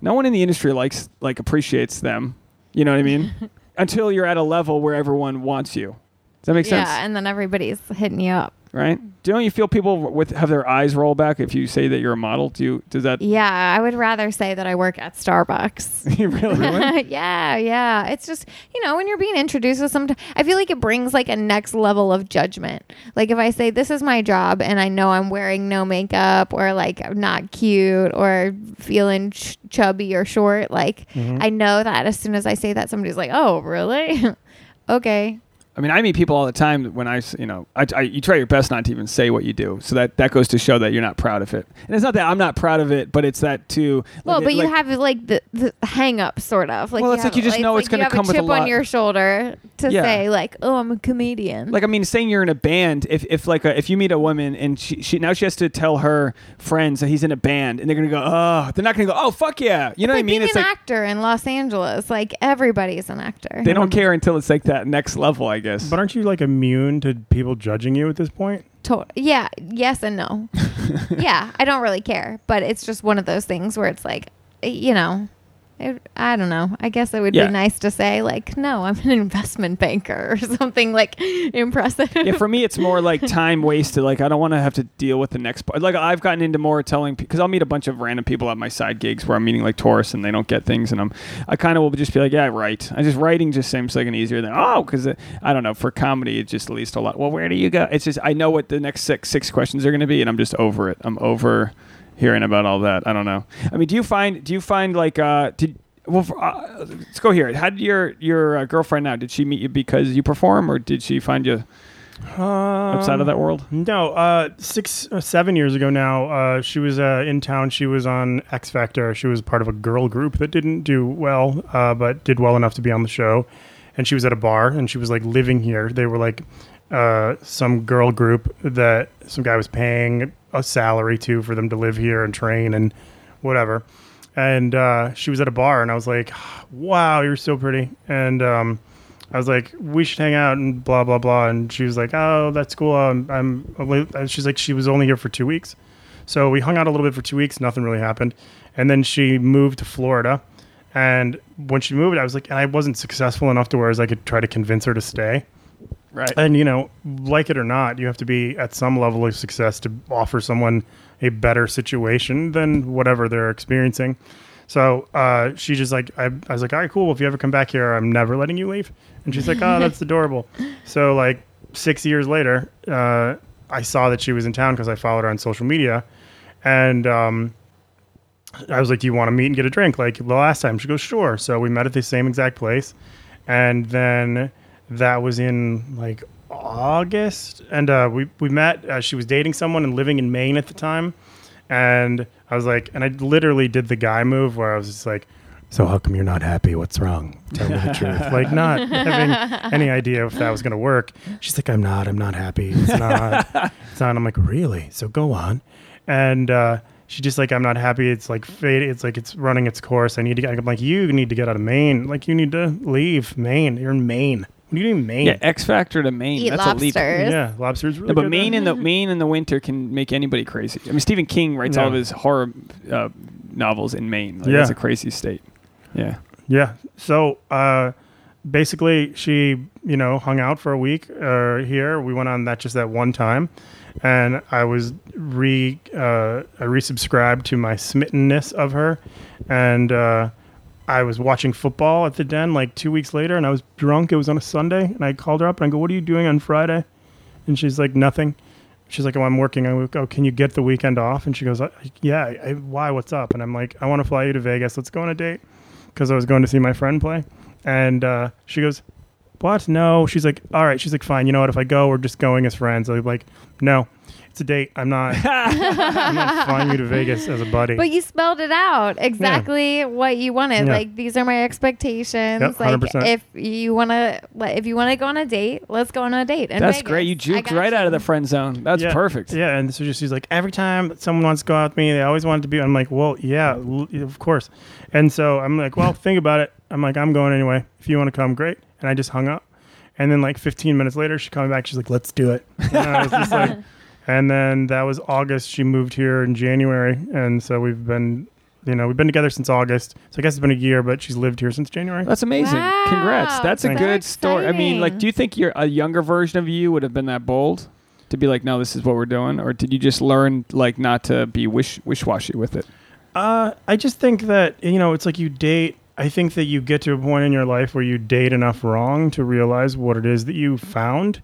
No one in the industry likes like appreciates them. You know what I mean? [laughs] until you're at a level where everyone wants you. Does that make sense? Yeah, and then everybody's hitting you up. Right? Don't you feel people with have their eyes roll back if you say that you're a model? Do you, does that Yeah, I would rather say that I work at Starbucks. [laughs] you really? [laughs] yeah, yeah. It's just you know when you're being introduced to some, I feel like it brings like a next level of judgment. Like if I say this is my job and I know I'm wearing no makeup or like I'm not cute or feeling ch- chubby or short, like Mm-hmm. I know that as soon as I say that, somebody's like, "Oh, really? [laughs] okay." I mean, I meet people all the time when I, you know, I, I, you try your best not to even say what you do. So that, that goes to show that you're not proud of it. And it's not that I'm not proud of it, but it's that too. like, Well, it- but you like- have like the, the hang up sort of. Like Well, it's like you just know it's like you have come a with a chip lot- on your shoulder to Yeah. say like, "Oh, I'm a comedian." like I mean, saying you're in a band. If, if like a, if you meet a woman and she, she now she has to tell her friends that he's in a band, and they're gonna go, oh, they're not gonna go, oh, fuck yeah, you know what I like mean? being It's an like actor in Los Angeles. Like everybody's an actor. they don't care until it's like that next level, I guess. But aren't you like immune to people judging you at this point? To- yeah, yes and no. [laughs] yeah, I don't really care, but it's just one of those things where it's like, you know, it, I don't know. I guess it would Yeah. be nice to say like, no, I'm an [laughs] investment banker or something like impressive. yeah, for me, it's more like time wasted. Like I don't want to have to deal with the next part. Like I've gotten into more telling because I'll meet a bunch of random people at my side gigs where I'm meeting like tourists and they don't get things, and I'm I kind of will just be like, yeah, right. I just writing just seems like an easier than oh, because I don't know for comedy it's just at least a lot. Well, where do you go? It's just I know what the next six six questions are going to be, and I'm just over it. I'm over hearing about all that. I don't know. I mean, do you find do you find like uh did well, for, uh, let's go here. How did your your uh, girlfriend now? Did she meet you because you perform, or did she find you outside of that world? No, uh, six, uh, seven years ago now, uh, she was uh, in town. She was on X Factor. She was part of a girl group that didn't do well, uh, but did well enough to be on the show. And she was at a bar, and she was like living here. They were like uh, some girl group that some guy was paying a salary to for them to live here and train and whatever. And uh, she was at a bar, and I was like, "Wow, you're so pretty." And um, I was like, we should hang out and blah blah blah. And she was like, oh, that's cool. I'm, I'm. She's like, she was only here for two weeks, so we hung out a little bit for two weeks. Nothing really happened, and then she moved to Florida. And when she moved, I was like, and I wasn't successful enough to where I, was, I could try to convince her to stay. Right. And you know, like it or not, you have to be at some level of success to offer someone a better situation than whatever they're experiencing. So uh, she just like I, I was like, all right, cool. If you ever come back here, I'm never letting you leave. And she's like, oh, that's [laughs] adorable. So like six years later, uh, I saw that she was in town because I followed her on social media, and um, I was like, do you want to meet and get a drink like the last time? She goes, sure. So we met at the same exact place, and then that was in like August, and uh, we we met. Uh, she was dating someone and living in Maine at the time, and I was like, and I literally did the guy move where I was just like, so how come you're not happy? What's wrong? Tell me the [laughs] truth. Like not having any idea if that was gonna work. She's like, I'm not. I'm not happy. It's not. it's not. I'm like, really? So go on, and. uh she just like I'm not happy. It's like fade. It's like it's running its course. I need to. get I'm like you need to get out of Maine. Like you need to leave Maine. You're in Maine. What are you doing Maine? Yeah, X Factor to Maine. Eat That's a leap. lobsters. Yeah, lobsters. Really No, but good Maine there. in the Maine in the winter can make anybody crazy. I mean, Stephen King writes all of his horror uh, novels in Maine. Like, Yeah. It's a crazy state. Yeah. Yeah. So uh, basically, she you know hung out for a week uh, here. We went on that just that one time, and I was re uh, I resubscribed to my smittenness of her, and uh, I was watching football at the den like two weeks later, and I was drunk. It was on a Sunday, and I called her up and I go, "What are you doing on Friday?" And she's like, "Nothing." She's like, "Oh, I'm working." I go, "Oh, can you get the weekend off?" And she goes, "Uh, "Yeah." I, why? What's up? And I'm like, "I want to fly you to Vegas. Let's go on a date." Because I was going to see my friend play, and uh, she goes, "What? No." She's like, "All right." She's like, "Fine. You know what? If I go, we're just going as friends." I'm like, "No, it's a date. I'm not. [laughs] I'm not flying you to Vegas as a buddy." But you spelled it out exactly what you wanted. Yeah. Like these are my expectations. Yep, like 100%. if you want to, if you want to go on a date, let's go on a date. in That's Vegas. great. You I juked got right out of the friend zone. That's yeah, perfect. Yeah, and so just she's like, every time someone wants to go out with me, they always want it to be. I'm like, well, yeah, l- of course. And so I'm like, well, [laughs] think about it. I'm like, I'm going anyway. If you want to come, great. And I just hung up. And then like 15 minutes later, she called me back. She's like, let's do it. [laughs] And I was just like, and then that was August. She moved here in January, and so we've been, you know, we've been together since August. So I guess it's been a year, but she's lived here since January. That's amazing. Congrats. Wow, That's a good you. story. I mean, like, do you think your a younger version of you would have been that bold? to be like, no, this is what we're doing, or did you just learn like not to be wish wish washy with it? Uh, I just think that you know, it's like you date. I think that you get to a point in your life where you date enough wrong to realize what it is that you found,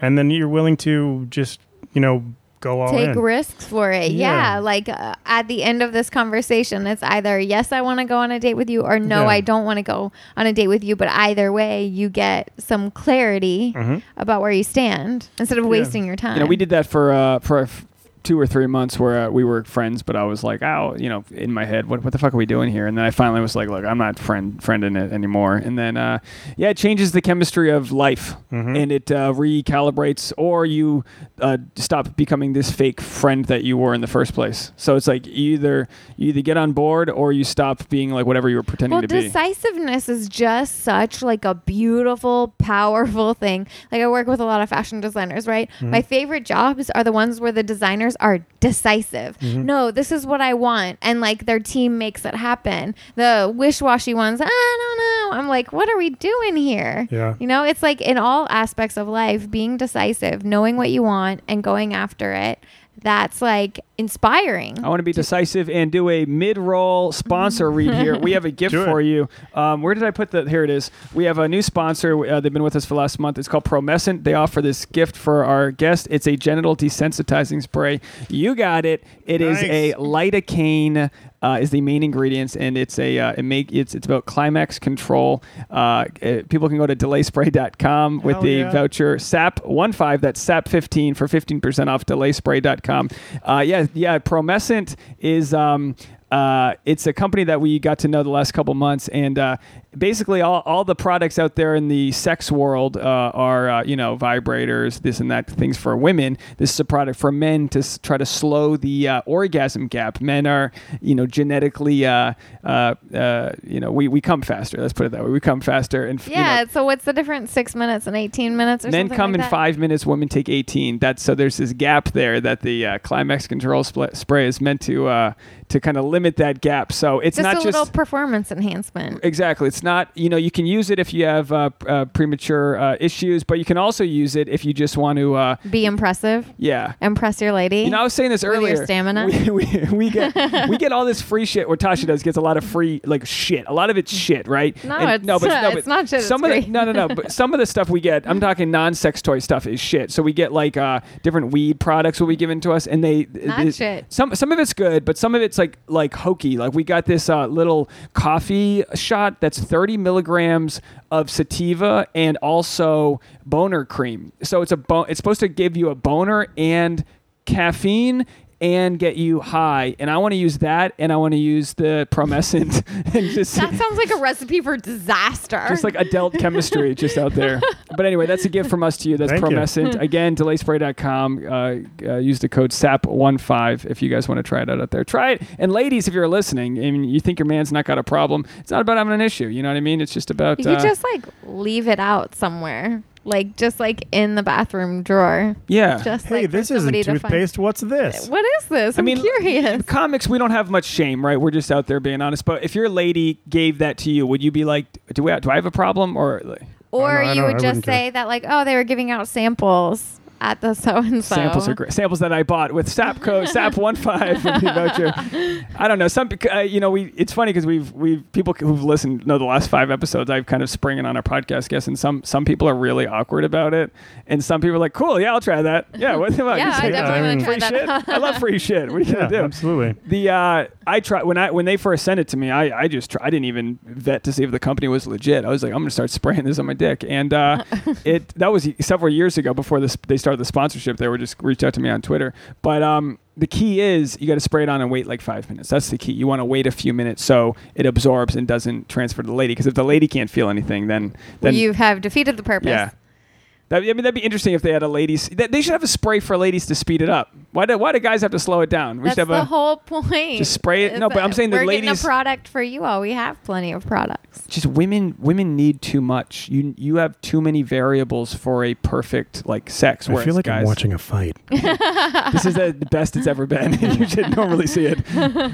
and then you're willing to just you know go all Take in. risks for it. Yeah. Yeah. Like uh, at the end of this conversation, it's either yes, I want to go on a date with you, or no, Yeah. I don't want to go on a date with you. But either way, you get some clarity Mhm. about where you stand instead of Yeah. wasting your time. You know, we did that for uh, for f- two or three months where uh, we were friends, but I was like, oh, you know, in my head, what what the fuck are we doing here? And then I finally was like, look, I'm not friend friending it anymore. And then uh, yeah, it changes the chemistry of life, Mhm. and it uh, recalibrates, or you uh, stop becoming this fake friend that you were in the first place. So it's like either you either get on board or you stop being like whatever you were pretending well, to be. decisiveness is just such like a beautiful, powerful thing. Like I work with a lot of fashion designers, right? Mm-hmm. My favorite jobs are the ones where the designers are decisive. Mm-hmm. No, this is what I want, and like their team makes it happen. The wish-washy ones, I don't know. I'm like, what are we doing here? Yeah. You know, it's like in all aspects of life, being decisive, knowing what you want, and going after it. That's like inspiring. I want to be decisive and do a mid-roll sponsor [laughs] read here. We have a gift Do it. for you. Um, where did I put the? Here it is. We have a new sponsor. Uh, they've been with us for the last month. It's called Promescent. They offer this gift for our guest. It's a genital desensitizing spray. You got it. It is Nice. a lidocaine. Uh, is the main ingredients, and it's a uh, it make it's it's about climax control. Uh, uh, people can go to delayspray.com with Hell the yeah. voucher SAP15. That's SAP15 for 15% off delayspray.com. Uh, yeah, yeah. Promescent is um, uh, it's a company that we got to know the last couple months, and uh, basically all, all the products out there in the sex world uh, are uh, you know vibrators, this and that, things for women. This is a product for men to s- try to slow the uh, orgasm gap. Men are you know genetically uh, uh, uh, you know we, we come faster. Let's put it that way. We come faster, and you know, yeah. so what's the difference? Six minutes and eighteen minutes, or Men come like in that? five minutes. Women take eighteen. That's so. There's this gap there that the uh, climax control spl- spray is meant to uh, to kind of limit that gap. So it's Just not a just little performance enhancement. exactly. It's not you know you can use it if you have uh, uh, premature uh, issues, but you can also use it if you just want to. Uh, Be impressive. yeah. Impress your lady. You know, I was saying this With your earlier. stamina? We, we, we get [laughs] we get all this free shit. What Tasha does gets a lot of free like shit. A lot of it's shit, right? No, And- it's not- it's not shit, Some it's of the no, no, no. But some of the stuff we get, I'm [laughs] talking non-sex toy stuff, is shit. So we get like uh, different weed products will be given to us, and they Not it- shit. Some some of it's good, but some of it's like like hokey. Like we got this uh, little coffee shot that's 30 milligrams of sativa and also boner cream. So it's a bo- it's supposed to give you a boner and caffeine and get you high. And I want to use that, and I want to use the promescent [laughs] and just that sounds like a recipe for disaster. just like adult chemistry [laughs] just out there. But anyway, that's a gift from us to you. That's Thank you. promescent. Again, delayspray.com. Uh, uh, use the code SAP15 if you guys want to try it out out there. Try it. And ladies, if you're listening and you think your man's not got a problem, it's not about having an issue. You know what I mean? It's just about. you uh, just like leave it out somewhere, like just like in the bathroom drawer. yeah. Just Hey, like this isn't somebody to toothpaste. What's this? What is this? I'm I mean, curious. comics, we don't have much shame, right? We're just out there being honest. But if your lady gave that to you, would you be like, "Do we? Do I have a problem?" Or like, Or I know, you I would just wouldn't care. say that like, oh, they were giving out samples at the so and so. Samples are great. Samples that I bought with SAP code SAP15 for the voucher. I don't know. Some, uh, you know, we. It's funny because we've we've people who've listened know the last five episodes. I've kind of springing on our podcast guests, and some some people are really awkward about it, and some people are like, "Cool, yeah, I'll try that." [laughs] Yeah, what the fuck? Yeah, I like, definitely I mean- to free try shit. I love free shit. What are you Yeah, gonna do? absolutely. The uh, I try when I when they first sent it to me, I I just try, I didn't even vet to see if the company was legit. I was like, I'm gonna start spraying this on my dick, and uh, [laughs] it that was several years ago before this they started the sponsorship. They were just reached out to me on Twitter, but um. The key is you got to spray it on and wait like five minutes. That's the key. You want to wait a few minutes so it absorbs and doesn't transfer to the lady. Because if the lady can't feel anything, then then you have defeated the purpose. yeah. That, I mean, that'd be interesting if they had a ladies. That, they should have a spray for ladies to speed it up. Why do Why do guys have to slow it down? We That's should have the a whole point. Just spray it. No, but I'm that saying the ladies. we're getting ladies- a product for you all. We have plenty of products. just women women need too much. You you have too many variables for a perfect like sex. I feel like guys, I'm watching a fight. [laughs] this is the, the best it's ever been. [laughs] you should normally see it.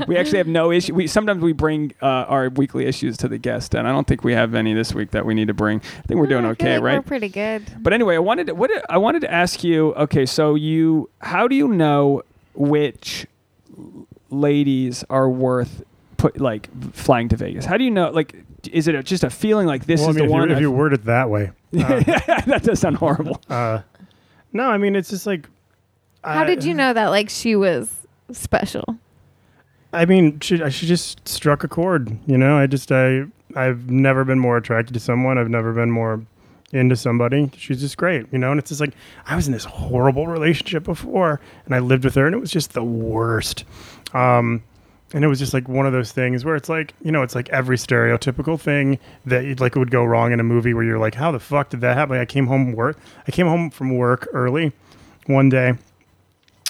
We actually have no issue. We sometimes we bring uh, our weekly issues to the guest, and I don't think we have any this week that we need to bring. I think we're doing I feel okay, like right? We're pretty good. But anyway, anyway, I wanted to, what I wanted to ask you. Okay, so you, how do you know which ladies are worth put like flying to Vegas? How do you know? Like, is it a, just a feeling like this well, I is mean, the if, one? you, if that- you word it that way. [laughs] Uh, that does sound horrible. uh, no, I mean, it's just like. How I- did you know that like she was special? I mean, she she just struck a chord. You know, I just I I've never been more attracted to someone. I've never been more into somebody. She's just great. You know, and it's just like I was in this horrible relationship before, and I lived with her, and it was just the worst. Um, and it was just like one of those things where it's like you know it's like every stereotypical thing that you'd, like would go wrong in a movie where you're like how the fuck did that happen? Like, I came home work I came home from work early one day.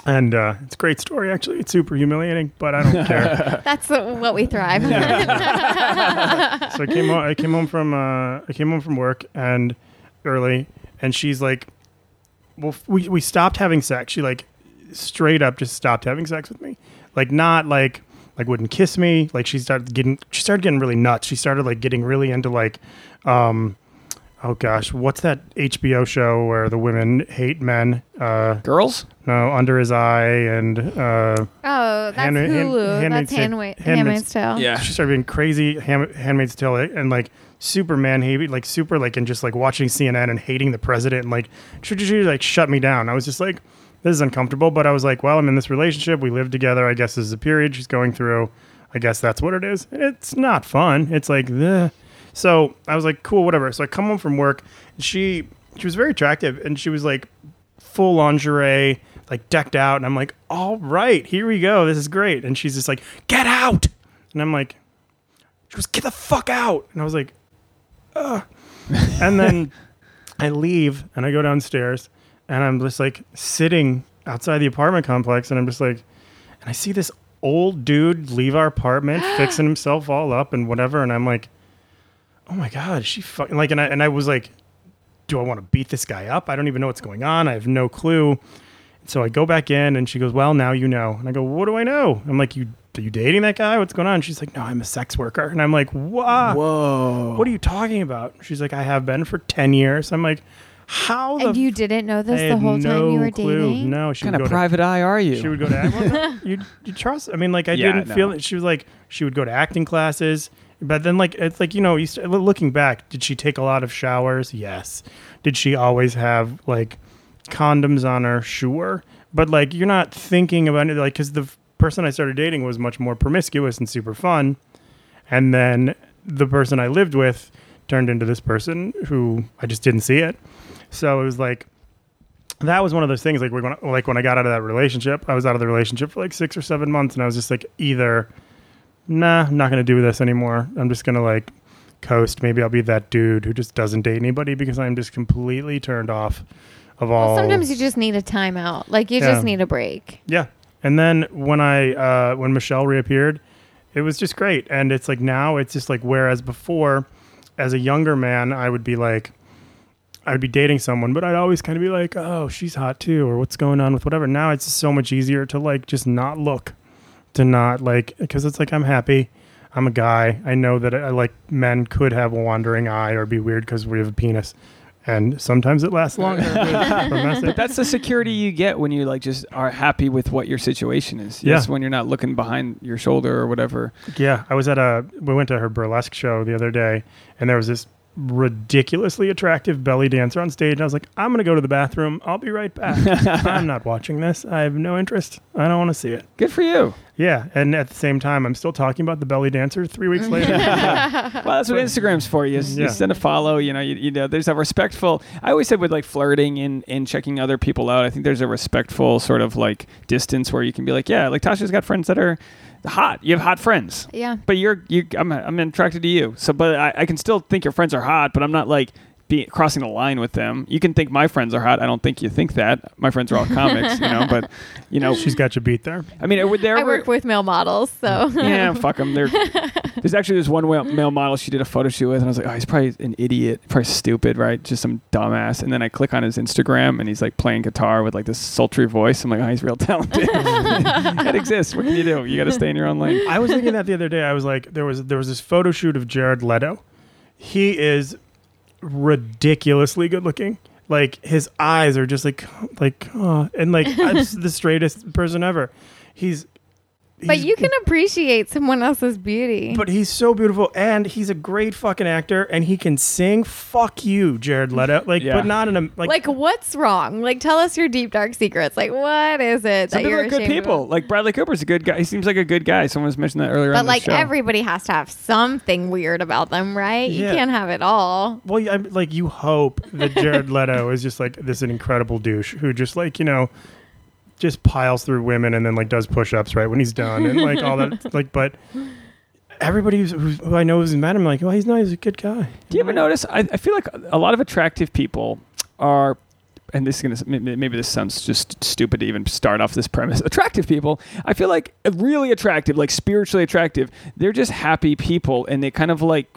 And uh, it's a great story, actually. It's super humiliating, but I don't care. [laughs] That's what we thrive. on. [laughs] so I came home. I came home from. Uh, I came home from work and early, and she's like, "Well, we we stopped having sex." She like straight up just stopped having sex with me, like not like like wouldn't kiss me. Like she started getting. She started getting really nuts. She started like getting really into like, um, oh gosh, what's that HBO show where the women hate men? Uh, Girls? no, under his eye and. Uh, Oh, that's Hand- hand- Hulu. Handmaid's that's Ta- Handma- Handmaid's- Handmaid's Tale. Yeah. she started being crazy Ham- handmaid's tale and like super man hating like super like and just like watching cnn and hating the president and like like shut me down i was just like this is uncomfortable but i was like well i'm in this relationship we live together i guess this is a period she's going through i guess that's what it is it's not fun it's like the so i was like cool whatever so i come home from work she she was very attractive and she was like full lingerie, like decked out. And I'm like, all right, here we go. This is great. And she's just like, get out. And I'm like, she goes, get the fuck out. And I was like, ugh. and then I leave and I go downstairs and I'm just like sitting outside the apartment complex and I'm just like, and I see this old dude leave our apartment, [gasps] fixing himself all up and whatever. And I'm like, oh my God, she fucking like, and I, and I was like, do I want to beat this guy up? I don't even know what's going on. I have no clue. So I go back in and she goes, well, now you know. And I go, what do I know? I'm like, you, are you dating that guy? What's going on? She's like, no, I'm a sex worker. And I'm like, what? Whoa. What are you talking about? She's like, I have been for 10 years. I'm like, how the And you didn't know this I the had whole time you were clue. dating? No, she What kind of go private eye are you? she would go to [laughs] well, no, you you trust I mean like I Yeah, didn't no. feel it. She was like she would go to acting classes, but then like it's like you know, you st- looking back, did she take a lot of showers? Yes. Did she always have like condoms on her? Sure. But like you're not thinking about it like cuz the f- person I started dating was much more promiscuous and super fun. And then the person I lived with turned into this person who I just didn't see it. So it was like that was one of those things like when like when I got out of that relationship, I was out of the relationship for like 6 or 7 months and I was just like either nah, I'm not going to do this anymore. I'm just going to like coast. Maybe I'll be that dude who just doesn't date anybody because I'm just completely turned off of all Well, sometimes you just need a timeout. Like you Yeah. just need a break. yeah. And then when I uh, when Michelle reappeared, it was just great. And it's like now it's just like whereas before, as a younger man, I would be like, I'd be dating someone, but I'd always kind of be like, oh, she's hot too, or what's going on with whatever. Now it's so much easier to like just not look, to not like because it's like I'm happy. I'm a guy. I know that I like men could have a wandering eye or be weird because we have a penis, and sometimes it lasts longer. but that's it. But that's the security you get when you like just are happy with what your situation is. Yeah. Yes, when you're not looking behind your shoulder or whatever. Yeah, I was at a. We went to her burlesque show the other day, and there was this ridiculously attractive belly dancer on stage. And I was like, I'm gonna go to the bathroom. I'll be right back. [laughs] I'm not watching this. I have no interest. I don't want to see it. Good for you. Yeah, and at the same time, I'm still talking about the belly dancer three weeks later. [laughs] [laughs] Well, that's what Instagram's for. You, you send a follow. You know, you, you know. There's a respectful. I always said with like flirting and and checking other people out. I think there's a respectful sort of like distance where you can be like, yeah, like Tasha's got friends that are hot. You have hot friends. Yeah. But you're you. I'm I'm attracted to you. So, but I, I can still think your friends are hot. But I'm not like be crossing the line with them. You can think my friends are hot. I don't think you think that. My friends are all comics. You know. But you know, She's got you beat there. I mean, would there I ever? work with male models, so yeah, fuck them. They're, [laughs] there's actually this one male model she did a photo shoot with, and I was like, oh, he's probably an idiot, probably stupid, right? Just some dumbass. And then I click on his Instagram, and he's like playing guitar with like this sultry voice. I'm like, oh, he's real talented. [laughs] that exists. What can you do? You got to stay in your own lane. I was thinking that the other day. I was like, there was there was this photo shoot of Jared Leto. He is ridiculously good looking. like his eyes are just like like oh, and like I'm [laughs] the straightest person ever. He's, But you can appreciate someone else's beauty. But he's so beautiful, and he's a great fucking actor, and he can sing. Fuck you, Jared Leto. [laughs] Like, Yeah. but not in a like. like, what's wrong? Like, tell us your deep dark secrets. Like, what is it Some people you're are good ashamed people. Of? Like Bradley Cooper's a good guy. He seems like a good guy. Someone was mentioning that earlier on But the like show. everybody has to have something weird about them, right? Yeah. You can't have it all. well, yeah, I'm, like you hope that Jared [laughs] Leto is just like this an incredible douche who just like you know, just piles through women and then like does push-ups right when he's done and like all that. [laughs] Like, but everybody who's, who's, who I know who's met him, like, well, he's not. He's a good guy. Do you ever notice? I, I feel like a lot of attractive people are, and this is gonna maybe this sounds just stupid to even start off this premise. [laughs] Attractive people, I feel like really attractive, like spiritually attractive. They're just happy people, and they kind of like.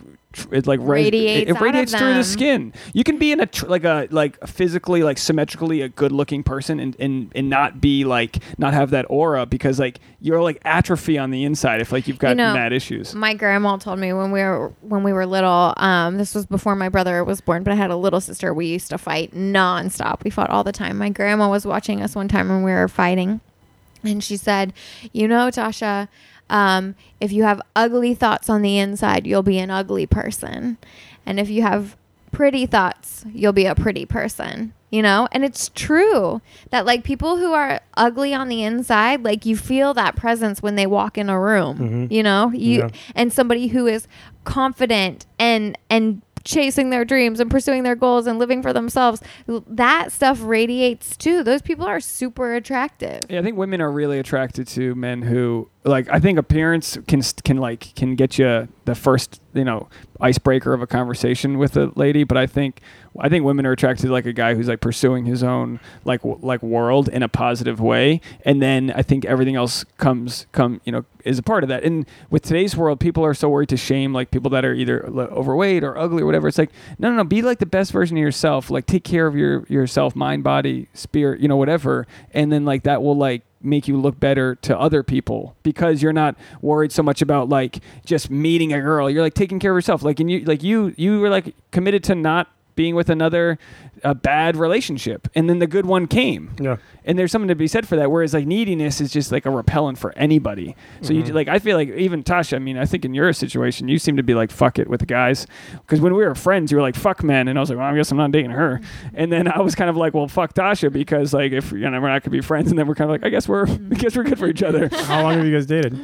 It like Radiates it, it radiates through the skin. You can be in a tr- like a like physically like symmetrically a good looking person and, and and not be like not have that aura because like you're like atrophy on the inside if like you've got You know, mad issues. My grandma told me when we were when we were little. Um, this was before my brother was born, but I had a little sister. We used to fight nonstop. We fought all the time. My grandma was watching us one time when we were fighting, and she said, "You know, Tasha." Um, if you have ugly thoughts on the inside, you'll be an ugly person. And if you have pretty thoughts, you'll be a pretty person. You know? And it's true that like people who are ugly on the inside, like you feel that presence when they walk in a room. You know? You Yeah. and somebody who is confident and and chasing their dreams and pursuing their goals and living for themselves that stuff radiates too those people are super attractive Yeah, I think women are really attracted to men who like. I think appearance can can like can get you the first you know icebreaker of a conversation with a lady. But I think I think women are attracted to like a guy who's like pursuing his own like w- like world in a positive way, and then I think everything else comes come you know is a part of that. And with today's world, people are so worried to shame like people that are either overweight or ugly or whatever. It's like no, no, no. Be like the best version of yourself. Like take care of your yourself, mind, body, spirit, you know, whatever. And then like that will like make you look better to other people because you're not worried so much about like just meeting a girl. You're like taking care of yourself. Like and you like you you were like committed to not being with another a bad relationship. And then the good one came. Yeah. and there's something to be said for that whereas like neediness is just like a repellent for anybody. So Mm-hmm. you like i feel like even tasha i mean i think in your situation you seem to be like fuck it with the guys. Because when we were friends you were like fuck men and i was like well i guess i'm not dating her. And then i was kind of like well fuck tasha because like if you know we're not gonna be friends and then we're kind of like i guess we're [laughs] i guess we're good for each other. How long have you guys dated?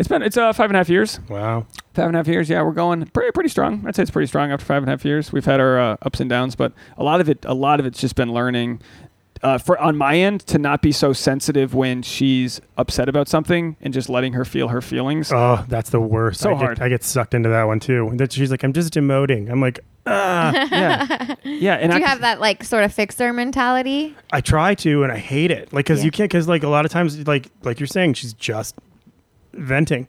It's been it's uh five and a half years Wow. Five and a half years, yeah, we're going pretty pretty strong. I'd say it's pretty strong after five and a half years. We've had our uh, ups and downs, but a lot of it, a lot of it's just been learning. Uh, for on my end, to not be so sensitive when she's upset about something and just letting her feel her feelings. Oh, that's the worst. So I get, hard. I get sucked into that one too. That she's like, I'm just demoting. I'm like, ah. [laughs] yeah, yeah, and do you I, have that like sort of fixer mentality I try to, and I hate it. Like, cause Yeah. you can't, cause like a lot of times, like, like you're saying, she's just venting,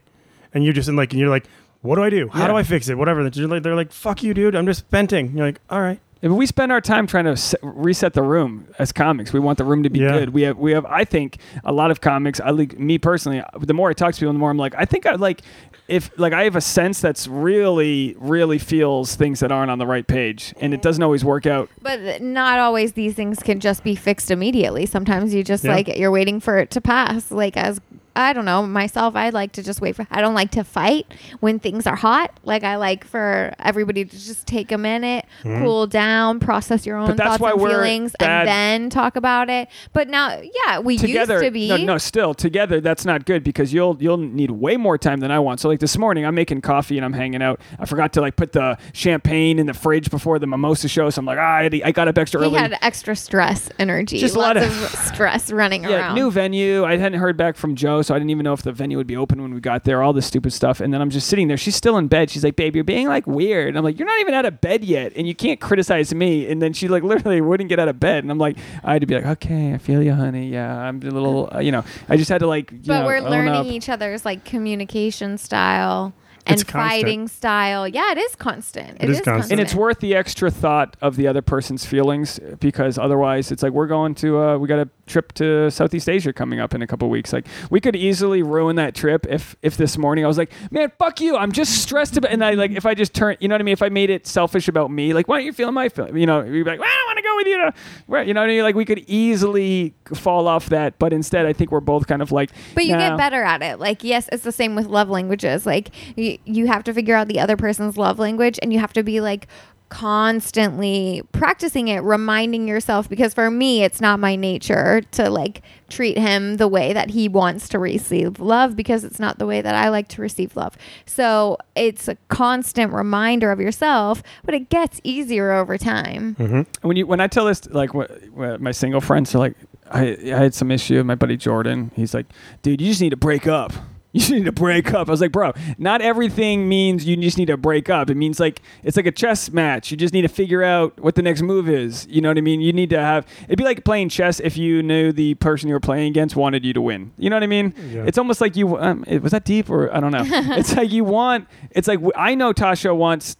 and you're just in like, and you're like, what do I do? How Yeah. do I fix it? Whatever. They're like, they're like, fuck you, dude. I'm just venting. You're like, all right. If we spend our time trying to se- reset the room as comics. We want the room to be Yeah. good. We have, we have. I think a lot of comics. I like me personally. The more I talk to people, the more I'm like, I think I like, if like I have a sense that's really, really feels things that aren't on the right page, and it doesn't always work out. but not always these things can just be fixed immediately sometimes you just Yeah. like you're waiting for it to pass like as I don't know myself. I like to just wait for. I don't like to fight when things are hot. Like I like for everybody to just take a minute, cool down, process your own thoughts and feelings, and then talk about it. But now, yeah, we together used to be. no no still together that's not good because you'll you'll need way more time than i want so like this morning i'm making coffee and i'm hanging out i forgot to like put the champagne in the fridge before the mimosa show so i'm like ah, I, I got up extra He early had extra stress energy. Just a lots lot of, of- stress running [laughs] yeah, around. new venue. I hadn't heard back from Joe, so I didn't even know if the venue would be open when we got there. All this stupid stuff, and then I'm just sitting there. She's still in bed. She's like, "Babe, you're being like weird." And I'm like, "You're not even out of bed yet, and you can't criticize me." And then she like [laughs] literally wouldn't get out of bed, and I'm like, I had to be like, "Okay, I feel you, honey. Yeah, I'm a little, uh, you know." I just had to like, you but know, we're learning up. each other's like communication style and It's constant. fighting style. Yeah, it is constant. It is constant. and it's worth the extra thought of the other person's feelings because otherwise it's like we're going to uh, we got a trip to southeast asia coming up in a couple weeks like we could easily ruin that trip if if this morning i was like man fuck you i'm just stressed about and i like if i just turn you know what i mean if i made it selfish about me like why aren't you feeling my feeling you know you'd be like well, i don't want to go with you? To, right, you know what I mean? Like we could easily fall off that, but instead, I think we're both kind of like. But you "Nah." get better at it. Like, yes, it's the same with love languages. Like, you, you have to figure out the other person's love language and you have to be like constantly practicing it, reminding yourself. Because for me, it's not my nature to like treat him the way that he wants to receive love because it's not the way that I like to receive love. So it's a constant reminder of yourself, but it gets easier over time. Mm-hmm. when you when I tell this like what, what my single friends are like I I had some issue with my buddy Jordan. He's like, dude, you just need to break up. [laughs] You just need to break up. I was like, bro, not everything means you just need to break up. It means like it's like a chess match. You just need to figure out what the next move is. You know what I mean? You need to have. It'd be like playing chess if you knew the person you were playing against wanted you to win. You know what I mean? Yeah. It's almost like you. Um, it, was that deep or I don't know. [laughs] it's like you want. It's like I know Tasha wants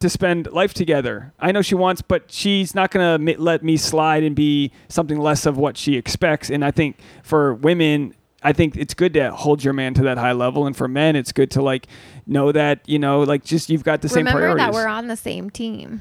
to spend life together. I know she wants, but she's not going to let me slide and be something less of what she expects. And I think for women, I think it's good to hold your man to that high level, and for men, it's good to like know that you know, like just you've got the same Remember priorities. that we're on the same team.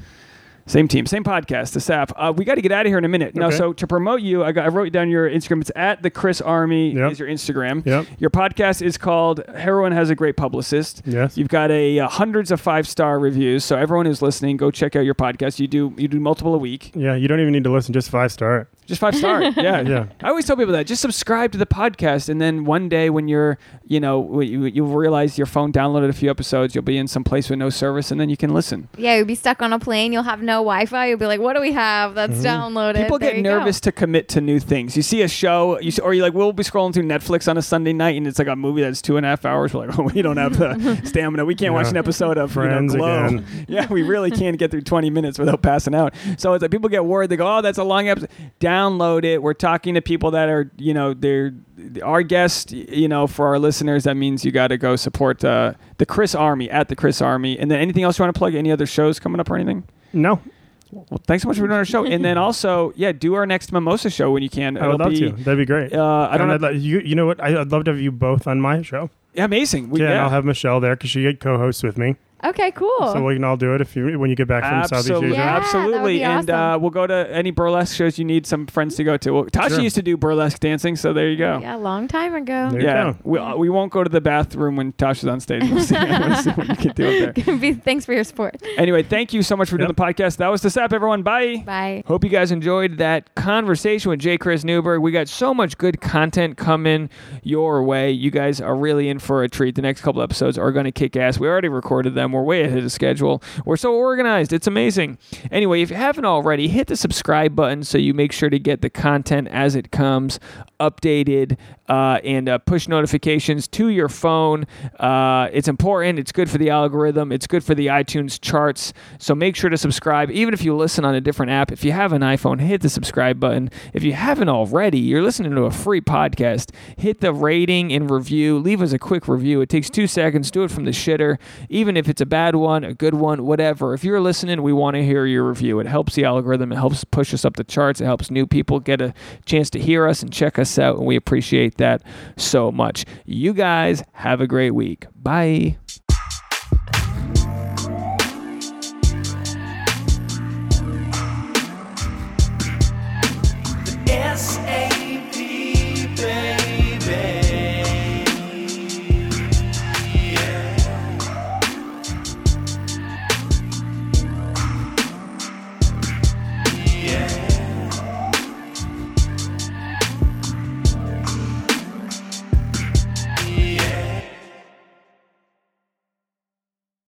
Same team, same podcast, the SAP. Uh, we got to get out of here in a minute. Now, so to promote you, I, got, I wrote down your Instagram. It's at the Chris Army Yep. is your Instagram. Yep. Your podcast is called Heroin Has a Great Publicist. Yes. You've got a uh, hundreds of five star reviews. So everyone who's listening, go check out your podcast. You do you do multiple a week. Yeah, you don't even need to listen. Just five star. Just five star. [laughs] Yeah. Yeah. I always tell people that. Just subscribe to the podcast, and then one day when you're, you know, you, you'll realize your phone downloaded a few episodes. You'll be in some place with no service, and then you can listen. Yeah, you'll be stuck on a plane. You'll have no Wi-Fi. You'll be like, "What do we have that's downloaded?" Mm-hmm. People There get you go. nervous to commit to new things. You see a show, you see, or you like, we'll be scrolling through Netflix on a Sunday night, and it's like a movie that's two and a half hours. We're like, oh, we don't have the [laughs] stamina. We can't watch an episode of Friends you know, Glow. again. [laughs] Yeah, we really can't get through 20 minutes without passing out. So it's like people get worried. They go, oh, that's a long episode. Download it. We're talking to people that are, you know, they're our guest. You know, for our listeners, that means you got to go support uh, the Chris Army at the Chris Army. And then anything else you want to plug? Any other shows coming up or anything? No, Well, thanks so much for doing our show. And then [laughs] also, yeah, do our next mimosa show when you can. I would love be, to. That'd be great. Uh, I don't And know. I'd li- you. You know what? I, I'd love to have you both on my show. Yeah, amazing. We, yeah, and yeah. I'll have Michelle there because she co-hosts with me. Okay, cool. So we can all do it if you when you get back from Southeast Absolutely, Asia. Yeah, that would absolutely, be and awesome. uh, we'll go to any burlesque shows you need some friends to go to. Well, Tasha Sure. used to do burlesque dancing, so there you go. yeah, a long time ago. There you Yeah, go. we, uh, we won't go to the bathroom when Tasha's on stage. We'll see, we'll see what you can do up there. [laughs] Be- Thanks for your support. Anyway, thank you so much for doing Yep. the podcast. That was the SAP, everyone. Bye. Bye. Hope you guys enjoyed that conversation with J. Chris Newberg. We got so much good content coming your way. You guys are really in for a treat. The next couple episodes are going to kick ass. We already recorded them. We're way ahead of schedule. We're so organized. It's amazing. Anyway, if you haven't already, hit the subscribe button so you make sure to get the content as it comes updated uh, and uh, push notifications to your phone. Uh, it's important. It's good for the algorithm. It's good for the iTunes charts. So make sure to subscribe, even if you listen on a different app. If you have an iPhone, hit the subscribe button. If you haven't already, you're listening to a free podcast. Hit the rating and review. Leave us a quick review. It takes two seconds. Do it from the shitter, even if it's a bad one, a good one, whatever. If you're listening, we want to hear your review. It helps the algorithm. It helps push us up the charts. It helps new people get a chance to hear us and check us out. And we appreciate that so much. You guys have a great week. Bye.